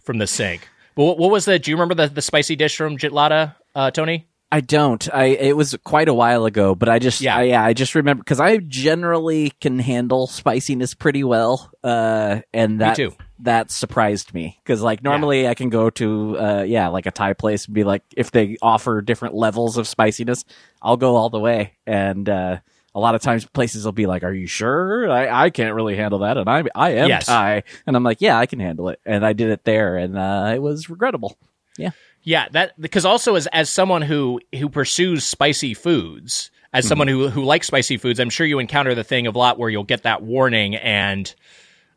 from the sink. But what, what was the? Do you remember the, the spicy dish from Jitlada, uh, Tony? I don't. I it was quite a while ago, but I just Yeah. I, yeah, I just remember because I generally can handle spiciness pretty well, uh, and that too. that surprised me because like normally I can go to uh, yeah like a Thai place and be like if they offer different levels of spiciness, I'll go all the way, and uh, a lot of times places will be like, "Are you sure? I, I can't really handle that," and I I am Yes. Thai, and I'm like, "Yeah, I can handle it," and I did it there, and uh, it was regrettable. Yeah. Yeah, that because also as as someone who who pursues spicy foods, as someone who who likes spicy foods, I'm sure you encounter the thing a lot where you'll get that warning and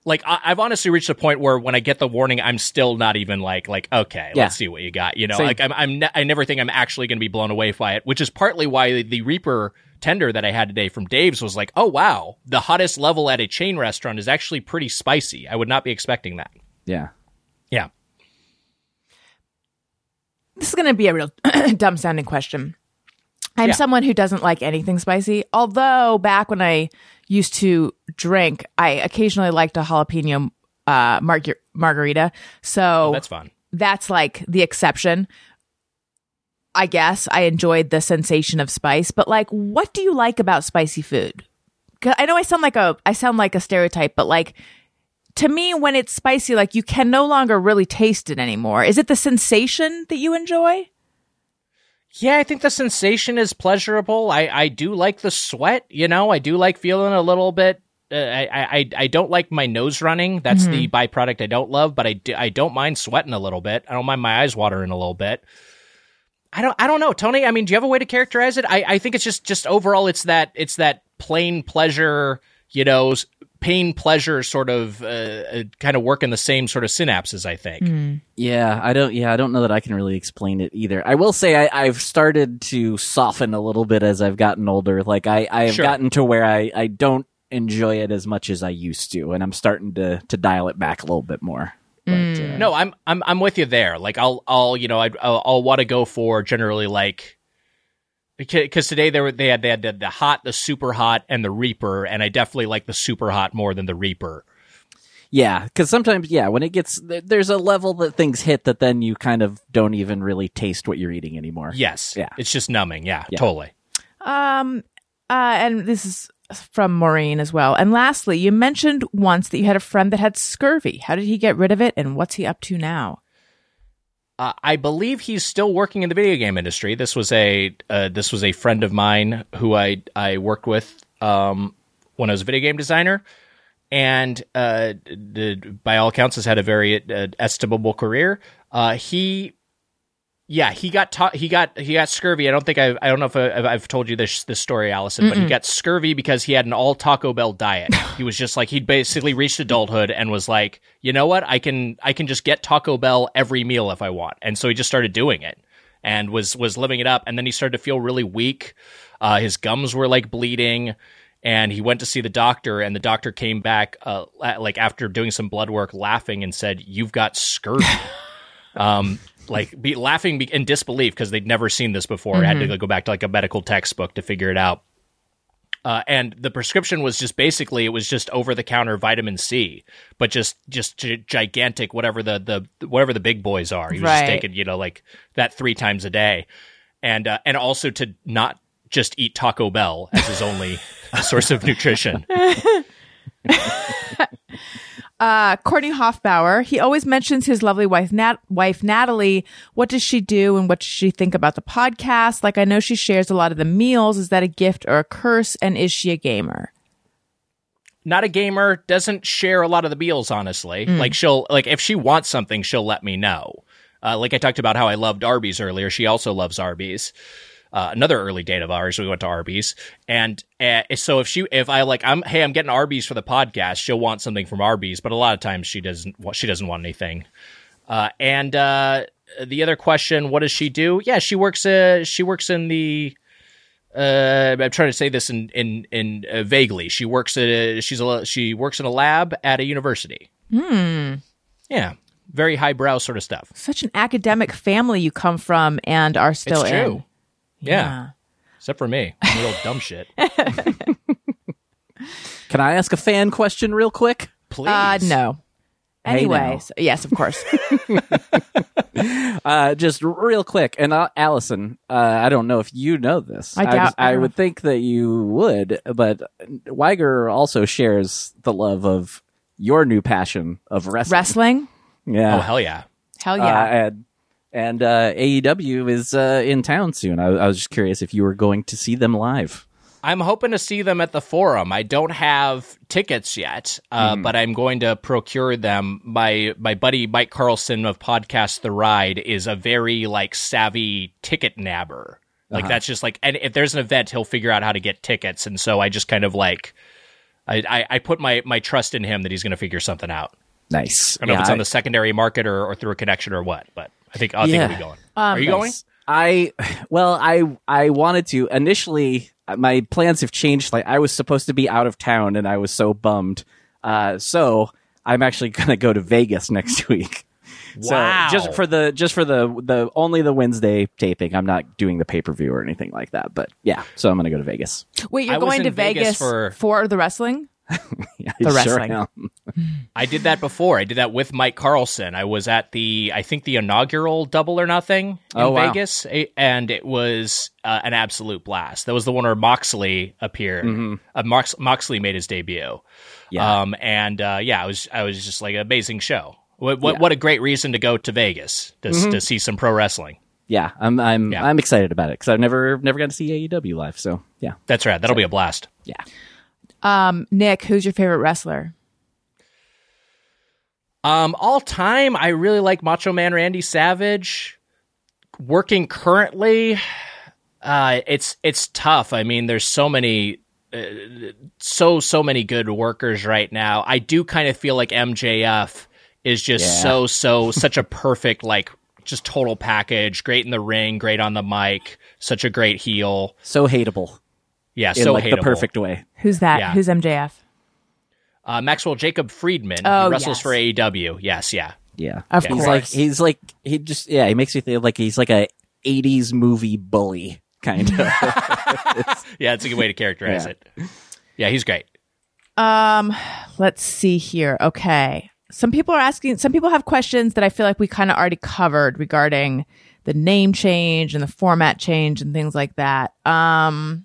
like I, I've honestly reached a point where when I get the warning, I'm still not even like like okay, Yeah. let's see what you got. You know, Same. like I'm I'm ne- I never think I'm actually going to be blown away by it, which is partly why the, the Reaper tender that I had today from Dave's was like, oh wow, the hottest level at a chain restaurant is actually pretty spicy. I would not be expecting that. Yeah. Yeah. This is going to be a real dumb sounding question. I'm Yeah. someone who doesn't like anything spicy. Although back when I used to drink, I occasionally liked a jalapeno uh, marg- margarita. So That's fun. that's like the exception. I guess I enjoyed the sensation of spice, but like, what do you like about spicy food? 'Cause I know I sound like a I sound like a stereotype, but like to me, when it's spicy, like you can no longer really taste it anymore. Is it the sensation that you enjoy? Yeah, I think the sensation is pleasurable. I, I do like the sweat. You know, I do like feeling a little bit. Uh, I, I I don't like my nose running. That's the byproduct I don't love. But I do, I don't mind sweating a little bit. I don't mind my eyes watering a little bit. I don't I don't know, Tony. I mean, do you have a way to characterize it? I, I think it's just just overall, it's that it's that plain pleasure. You know, s- pain pleasure sort of uh, uh, kind of work in the same sort of synapses. I think. Yeah, I don't. Yeah, I don't know that I can really explain it either. I will say I, I've started to soften a little bit as I've gotten older. Like I, I have Sure. gotten to where I, I don't enjoy it as much as I used to, and I'm starting to to dial it back a little bit more. But, uh, No, I'm I'm I'm with you there. Like I'll I'll you know I'd, I'll, I'll want to go for generally like because today they were they had they had the, the hot, the super hot, and the Reaper, and I definitely like the super hot more than the Reaper. yeah, because sometimes, yeah, when it gets there's a level that things hit that then you kind of don't even really taste what you're eating anymore. Yes, Yeah. it's just numbing. Yeah, Yeah. totally. Um, uh, and this is from Maureen as well. And lastly, you mentioned once that you had a friend that had scurvy. How did he get rid of it, and what's he up to now? Uh, I believe he's still working in the video game industry. This was a uh, this was a friend of mine who I I worked with um, when I was a video game designer, and uh, by all accounts has had a very uh, estimable career. Uh, he yeah, he got ta- he got he got scurvy. I don't think I I don't know if I, I've told you this this story, Allison, but he got scurvy because he had an all Taco Bell diet. he was just like he'd basically reached adulthood and was like, you know what, I can I can just get Taco Bell every meal if I want, and so he just started doing it and was was living it up. And then he started to feel really weak. Uh, his gums were like bleeding. And he went to see the doctor, and the doctor came back, uh, like after doing some blood work, laughing and said, "You've got scurvy." um, like be laughing in disbelief because they'd never seen this before. Had to go back to like a medical textbook to figure it out. Uh, and the prescription was just basically it was just over the counter vitamin C, but just just gi- gigantic whatever the the whatever the big boys are. He was just taking you know like that three times a day, and uh, and also to not just eat Taco Bell as his only source of nutrition. Uh, Courtney Hoffbauer, he always mentions his lovely wife, Nat- wife Natalie. What does she do and what does she think about the podcast? Like, I know she shares a lot of the meals. Is that a gift or a curse? And is she a gamer? not a gamer, doesn't share a lot of the meals, honestly. Like she'll like if she wants something, she'll let me know. Uh, like I talked about how I loved Arby's earlier. She also loves Arby's. Uh, another early date of ours, we went to Arby's, and uh, so if she, if I like, I'm, hey, I'm getting Arby's for the podcast. She'll want something from Arby's, but a lot of times she doesn't. She doesn't want anything. Uh, and uh, the other question, what does she do? Yeah, she works. Uh, she works in the uh, I'm trying to say this in in in uh, vaguely. She works at a, she's a she works in a lab at a university. Hmm. Yeah, very highbrow sort of stuff. Such an academic family you come from and are still it's true. In. Yeah. Except for me, I'm a little dumb shit. Can I ask a fan question real quick? Please. Uh, no. Hey, Anyway, now. so- yes, of course. Uh, just real quick, and uh, Allison, uh, I don't know if you know this. I doubt- I, I don't would think that you would, but Wiger also shares the love of your new passion of wrestling. Wrestling? Yeah. oh hell yeah. Hell Uh, yeah. and and uh, AEW is uh, in town soon. I, I was just curious if you were going to see them live. I'm hoping to see them at the forum. I don't have tickets yet, uh, but I'm going to procure them. My my buddy Mike Carlson of podcast The Ride is a very like savvy ticket nabber. Like that's just like, and if there's an event, he'll figure out how to get tickets. And so I just kind of like, I I, I put my my trust in him that he's going to figure something out. Nice. I don't know if Yeah, it's on the secondary market or, or through a connection or what, but I think I think Yeah. I'll be going. Are you going? I well, I I wanted to initially. uh, My plans have changed. Like I was supposed to be out of town, and I was so bummed. Uh, so I'm actually gonna go to Vegas next week. Wow. So just for the just for the the only the Wednesday taping, I'm not doing the pay per view or anything like that. But yeah, so I'm gonna go to Vegas. Wait, you're I going to Vegas Vegas, for- for... the wrestling? Yeah, The I wrestling. am. I did that before. I did that with Mike Carlson. I was at the, I think the inaugural Double or Nothing in Oh, wow. Vegas, and it was uh, an absolute blast. That was the one where Moxley appeared. Uh, Mox- Moxley made his debut. Mm-hmm. Yeah. Um, and uh, yeah, I was, I was just like an amazing show. What, what, Yeah. Mm-hmm. what a great reason to go to Vegas to, to see some pro wrestling. Yeah, I'm I'm Yeah. I'm excited about it because I've never never got to see AEW live. So yeah, That's right. That'll be a blast. yeah. Um, Nick, who's your favorite wrestler? Um, all time, I really like Macho Man Randy Savage. Working currently, uh, it's it's tough. I mean, there's so many, uh, so so many good workers right now. I do kind of feel like MJF is just Yeah. so so such a perfect like just total package. Great in the ring, great on the mic, such a great heel. So hateable Yeah, in so like hateable. the perfect way. Who's that? Yeah. Who's MJF? Uh, Maxwell Jacob Friedman Oh, he wrestles yes. for AEW. Yes, yeah. Yeah, Of he's course. like he's like he just yeah he makes me feel like he's like a '80s movie bully kind of. Yeah, it's a good way to characterize Yeah. it. Yeah, he's great. Um, let's see here. Okay. Some people are asking, some people have questions that I feel like we kind of already covered regarding the name change and the format change and things like that. Um,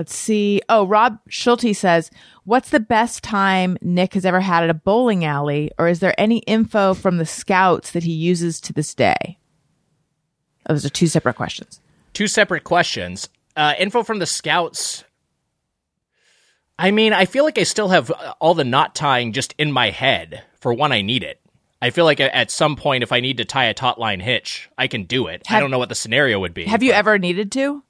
let's see. Oh, Rob Schulte says, "What's the best time Nick has ever had at a bowling alley, or is there any info from the scouts that he uses to this day?" Oh, Those are two separate questions. Two separate questions. Uh, info from the scouts. I mean, I feel like I still have all the knot tying just in my head for when I need it. I feel like at some point, if I need to tie a taut line hitch, I can do it. I don't know what the scenario would be. Have you ever needed to?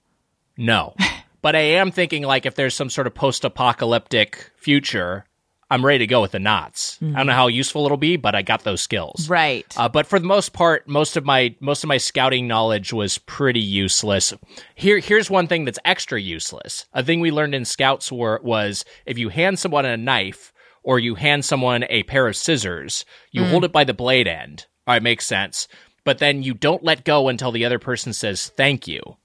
No. but I am thinking like if there's some sort of post-apocalyptic future, I'm ready to go with the knots. I don't know how useful it'll be, but I got those skills. Right. Uh, but for the most part, most of my most of my scouting knowledge was pretty useless. Here, here's one thing that's extra useless. A thing we learned in scouts were was if you hand someone a knife or you hand someone a pair of scissors, you hold it by the blade end. All right, makes sense. But then you don't let go until the other person says thank you.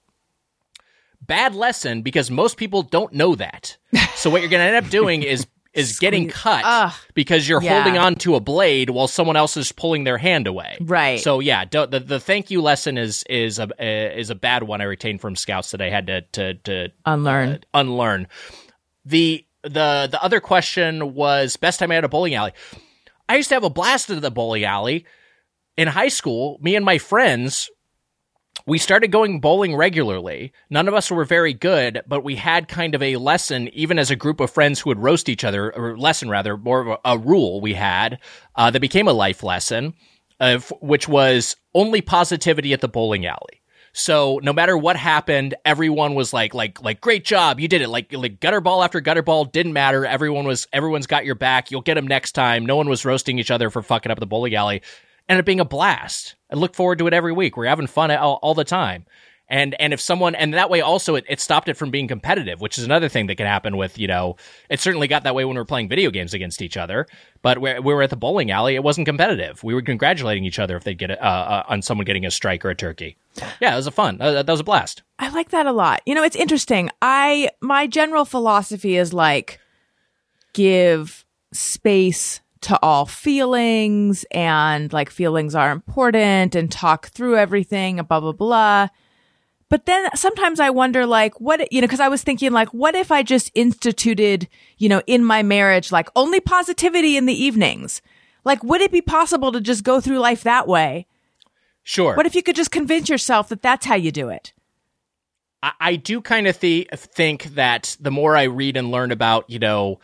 Bad lesson because most people don't know that. So what you're going to end up doing is is getting cut Ugh. because you're Yeah. holding on to a blade while someone else is pulling their hand away. Right. So yeah, don't, the the thank you lesson is is a uh, is a bad one I retained from scouts that I had to to to Unlearn. unlearn. The the the other question was best time I had a bowling alley. I used to have a blast at the bowling alley in high school. Me and my friends, we started going bowling regularly. None of us were very good, but we had kind of a lesson, even as a group of friends who would roast each other, or lesson rather, more of a, rule we had uh, that became a life lesson, uh, which was only positivity at the bowling alley. So no matter what happened, everyone was like, like, like, great job, you did it. Like, like gutter ball after gutter ball didn't matter. Everyone was, everyone's got your back. You'll get them next time. No one was roasting each other for fucking up the bowling alley. Ended up being a blast. I look forward to it every week. We're having fun all, all the time. And and if someone and that way also it, it stopped it from being competitive, which is another thing that can happen with you know it certainly got that way when we were playing video games against each other. But we we were at the bowling alley, it wasn't competitive. We were congratulating each other if they'd get it, uh, uh, on someone getting a strike or a turkey. Yeah, it was a fun. Uh, that was a blast. I like that a lot. You know, it's interesting. I my general philosophy is like give space to all feelings and like feelings are important and talk through everything and blah blah blah. But then sometimes I wonder like what you know cuz I was thinking like what if I just instituted, you know, in my marriage like only positivity in the evenings? Like would it be possible to just go through life that way? Sure. What if you could just convince yourself that that's how you do it? I, I do kind of th- think that the more I read and learn about, you know,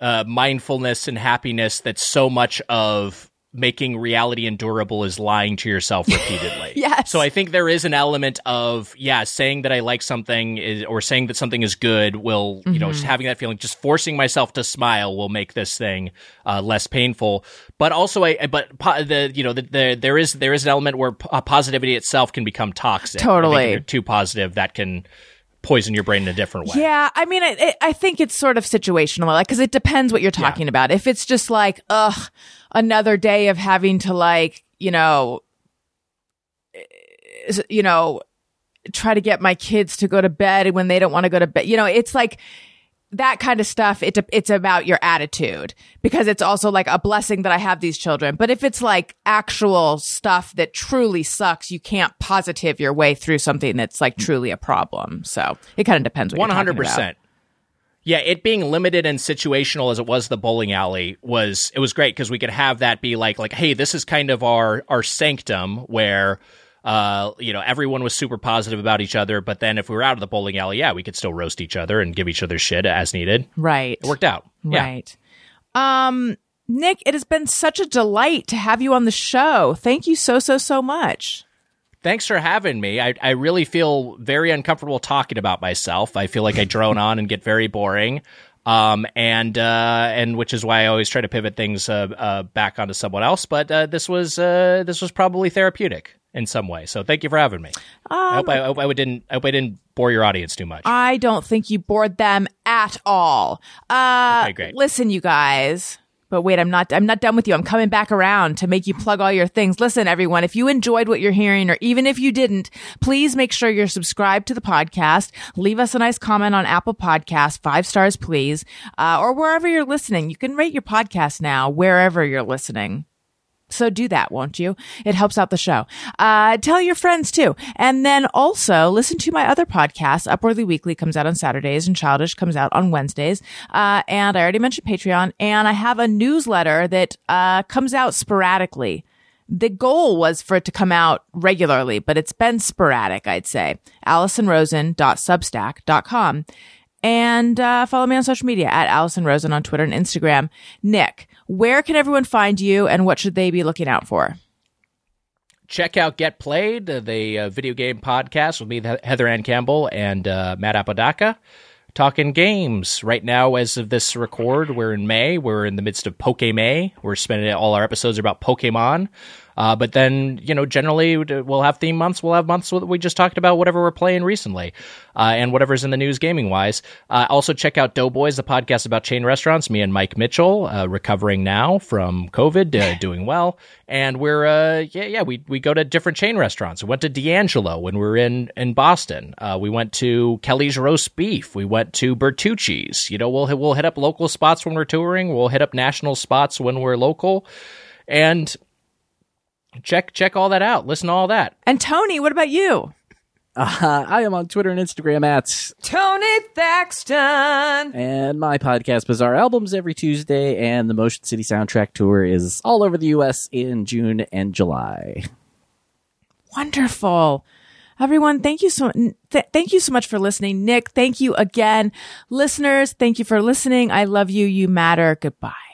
uh, mindfulness and happiness, that so much of making reality endurable is lying to yourself repeatedly. Yes. So I think there is an element of, yeah, saying that I like something is, or saying that something is good will, you know, just having that feeling, just forcing myself to smile will make this thing uh, less painful. But also, I, but po- the, you know, the, the, there is, there is an element where p- positivity itself can become toxic. Totally. if you're too positive, that can poison your brain in a different way. Yeah, I mean, I, I- think it's sort of situational, like because it depends what you're talking about. If it's just like, ugh, another day of having to like, you know, eh, you know, try to get my kids to go to bed when they don't want to go to bed. You know, it's like that kind of stuff. It it's about your attitude because it's also like a blessing that I have these children. But if it's like actual stuff that truly sucks, you can't positive your way through something that's like truly a problem. So it kind of depends One hundred percent. Yeah, it being limited and situational as it was the bowling alley was it was great because we could have that be like like hey this is kind of our our sanctum where uh you know everyone was super positive about each other but then if we were out of the bowling alley yeah we could still roast each other and give each other shit as needed Right. it worked out yeah Right. Um, Nick, it has been such a delight to have you on the show. Thank you so, so, so much. thanks for having me I I really feel very uncomfortable talking about myself I feel like I drone on and get very boring um and uh and which is why I always try to pivot things uh, uh back onto someone else but uh this was uh this was probably therapeutic in some way so thank you for having me I hope I, I hope I didn't I hope I didn't bore your audience too much I don't think you bored them at all. Uh, Okay, great. listen, you guys. But wait, I'm not, I'm not done with you. I'm coming back around to make you plug all your things. Listen, everyone, if you enjoyed what you're hearing, or even if you didn't, please make sure you're subscribed to the podcast. Leave us a nice comment on Apple Podcasts, five stars, please, uh, or wherever you're listening. You can rate your podcast now, wherever you're listening. So do that, won't you? It helps out the show. Uh, tell your friends too. And then also listen to my other podcast. Upwardly Weekly comes out on Saturdays and Childish comes out on Wednesdays. Uh, and I already mentioned Patreon and I have a newsletter that, uh, comes out sporadically. The goal was for it to come out regularly, but it's been sporadic, I'd say. AllisonRosen.substack.com. And uh, follow me on social media at Allison Rosen on Twitter and Instagram. Nick, where can everyone find you and what should they be looking out for? check out Get Played, uh, the uh, video game podcast with me, Heather Anne Campbell, and uh, Matt Apodaca. Talking games right now, as of this record, we're in May. We're in the midst of Poke May. We're spending all our episodes about Pokemon. Uh, but then, you know, generally we'll have theme months. We'll have months that we just talked about whatever we're playing recently, uh, and whatever's in the news gaming wise. Uh, also check out Doughboys, the podcast about chain restaurants. Me and Mike Mitchell, uh, recovering now from COVID, uh, doing well. And we're, uh, yeah, yeah, we, we go to different chain restaurants. We went to D'Angelo when we were in, in Boston. Uh, we went to Kelly's Roast Beef. We went to Bertucci's. You know, we'll, we'll hit up local spots when we're touring. We'll hit up national spots when we're local. And check check all that out. Listen to all that. And Tony, what about you? Uh, I am on Twitter and Instagram at Tony Thaxton. and my podcast Bizarre Albums every Tuesday, and the Motion City Soundtrack Tour is all over the U.S. in June and July. Wonderful. Everyone, thank you so th- thank you so much for listening. Nick, thank you again. Listeners, thank you for listening. I love you. You matter. Goodbye.